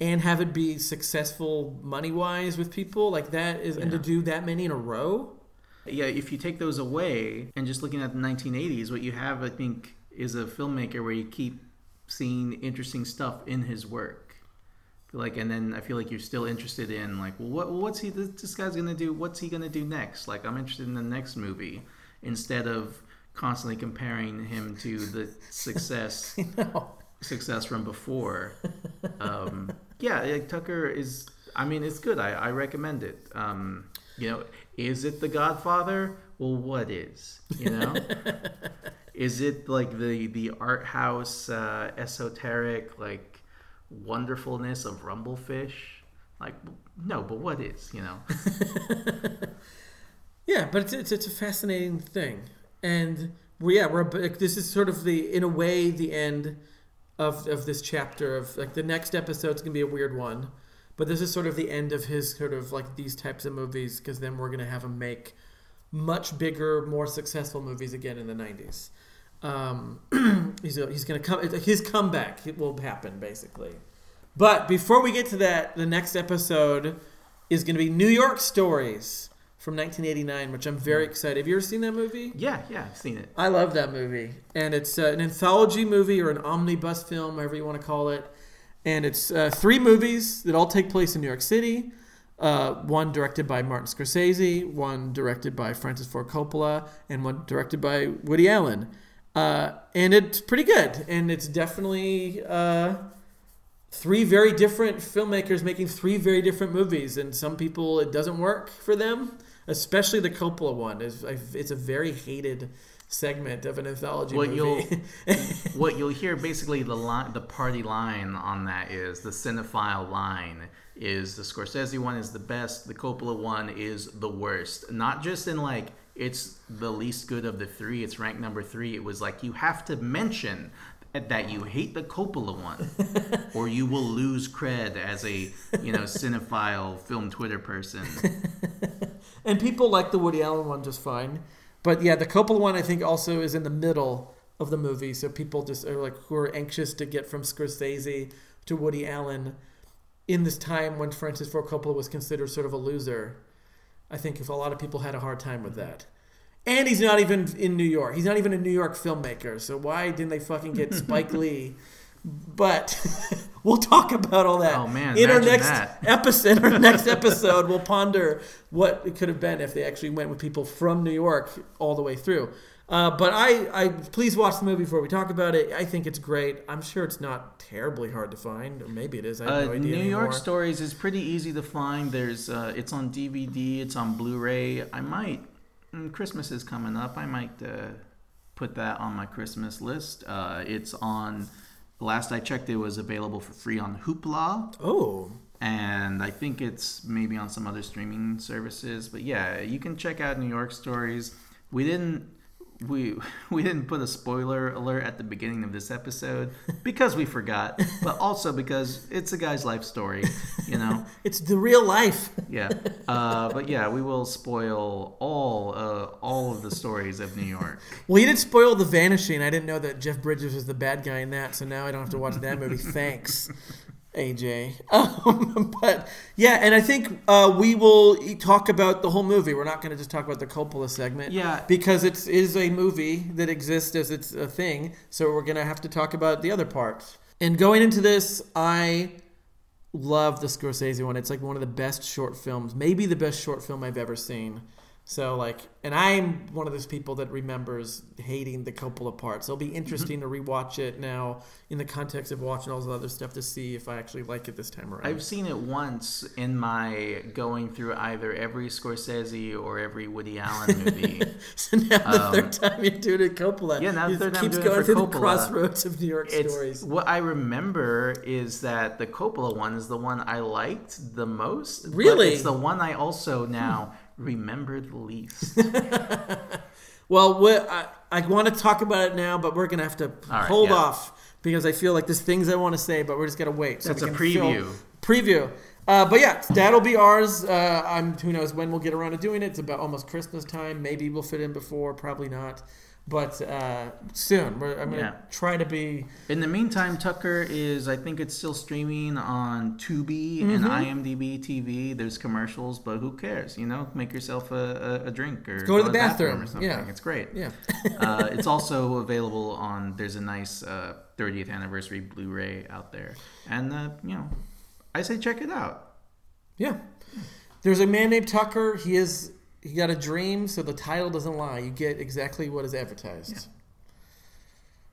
and have it be successful money wise with people like that is, and to do that many in a row. Yeah, if you take those away and just looking at the 1980s, what you have, I think, is a filmmaker where you keep seeing interesting stuff in his work. Like, and then I feel like you're still interested in, like, well, what, what's he? This, this guy's gonna do. What's he gonna do next? Like, I'm interested in the next movie instead of constantly comparing him to the success success from before. Um, yeah, like Tucker is. I mean, it's good. I, I recommend it. Um, you know, is it The Godfather? Well, what is? You know, is it like the the art house uh, esoteric like wonderfulness of Rumblefish? Like, no, but what is? You know, Yeah, but it's, it's, it's a fascinating thing, and yeah we're like, this is sort of the in a way the end of of this chapter of like the next episode's gonna be a weird one, but this is sort of the end of his sort of like these types of movies because then we're gonna have him make much bigger, more successful movies again in the '90s. Um, he's he's gonna come his comeback will happen basically. But before we get to that, the next episode is to be New York Stories from 1989, which I'm very excited. Have you ever seen that movie? yeah, yeah, I've seen it. I love that movie, and it's uh, an anthology movie or an omnibus film, whatever you want to call it. And it's uh, three movies that all take place in New York City. Uh, one directed by Martin Scorsese, one directed by Francis Ford Coppola, and one directed by Woody Allen. Uh, and it's pretty good, and it's definitely uh, three very different filmmakers making three very different movies. And some people it doesn't work for them, especially the Coppola one. is It's a very hated segment of an anthology What movie. what you'll hear basically the line, the party line on that is the cinephile line is the Scorsese one is the best, the Coppola one is the worst. Not just in like it's the least good of the three, it's ranked number three. It was like you have to mention that you hate the Coppola one, or you will lose cred as a you know cinephile film Twitter person. And people like the Woody Allen one just fine, but yeah, the Coppola one I think also is in the middle of the movie, so people just are like who are anxious to get from Scorsese to Woody Allen in this time when Francis Ford Coppola was considered sort of a loser. I think if a lot of people had a hard time with that. And he's not even in New York. He's not even a New York filmmaker. So why didn't they fucking get Spike Lee? But we'll talk about all that. Oh man! In our next that. episode, our next episode, we'll ponder what it could have been if they actually went with people from New York all the way through. Uh, but I, I please watch the movie before we talk about it. I think it's great. I'm sure it's not terribly hard to find, or maybe it is. I have Uh, no idea New anymore. York Stories is pretty easy to find. There's uh, it's on DVD, it's on Blu-ray. I might mm, Christmas is coming up. I might uh, put that on my Christmas list. Uh, it's on. Last I checked, it was available for free on Hoopla, Oh, and I think it's maybe on some other streaming services. But yeah, you can check out New York Stories. We didn't. We we didn't put a spoiler alert at the beginning of this episode because we forgot, but also because it's a guy's life story, you know. it's the real life. Yeah, uh, but yeah, we will spoil all uh, all of the stories of New York. Well, you did spoil The Vanishing. I didn't know that Jeff Bridges was the bad guy in that, so now I don't have to watch that movie. Thanks, AJ. Um, but yeah, and I think uh, we will talk about the whole movie. We're not going to just talk about the Coppola segment. Yeah. Because it is a movie that exists as it's a thing, so we're going to have to talk about the other parts. And going into this, I love the Scorsese one. It's like one of the best short films, maybe the best short film I've ever seen. So like, and I'm one of those people that remembers hating the Coppola part. So it'll be interesting to rewatch it now in the context of watching all the other stuff to see if I actually like it this time around. I've seen it once in my going through either every Scorsese or every Woody Allen movie. so now the third time you're doing it, Coppola. Um, yeah, now the third time I'm keeps doing it going for through the Coppola. crossroads of New York stories. what I remember is that the Coppola one is the one I liked the most. Really? it's the one I also now remember the least. Well, I, I want to talk about it now, but we're gonna have to right, hold yeah. off because I feel like there's things I want to say, but we're just gonna wait. So That's a preview. preview. Uh, but yeah, that'll be ours. Uh, I'm who knows when we'll get around to doing it. It's about almost Christmas time. Maybe we'll fit in before, probably not. But uh, soon, we're, I'm gonna Yeah. try to be. In the meantime, Tucker is I think it's still streaming on Tubi and Mm-hmm. IMDb TV. There's commercials, but who cares? You know, make yourself a, a, a drink or Go to the bathroom, bathroom. or something. Yeah. It's great. Yeah. uh, it's also available on. There's a nice uh, 30th anniversary Blu-ray out there, and uh, you know, I say check it out. Yeah. There's a man named Tucker. He is he got a dream, so the title doesn't lie. You get exactly what is advertised.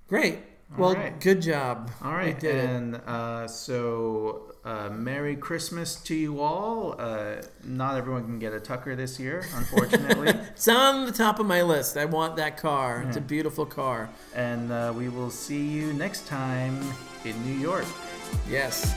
Great. well, right. good job. All right, We did it. and uh, so uh, Merry Christmas to you all. Uh, not everyone can get a Tucker this year, unfortunately, It's on the top of my list. I want that car. It's a beautiful car. and uh, we will see you next time in New York. Yes.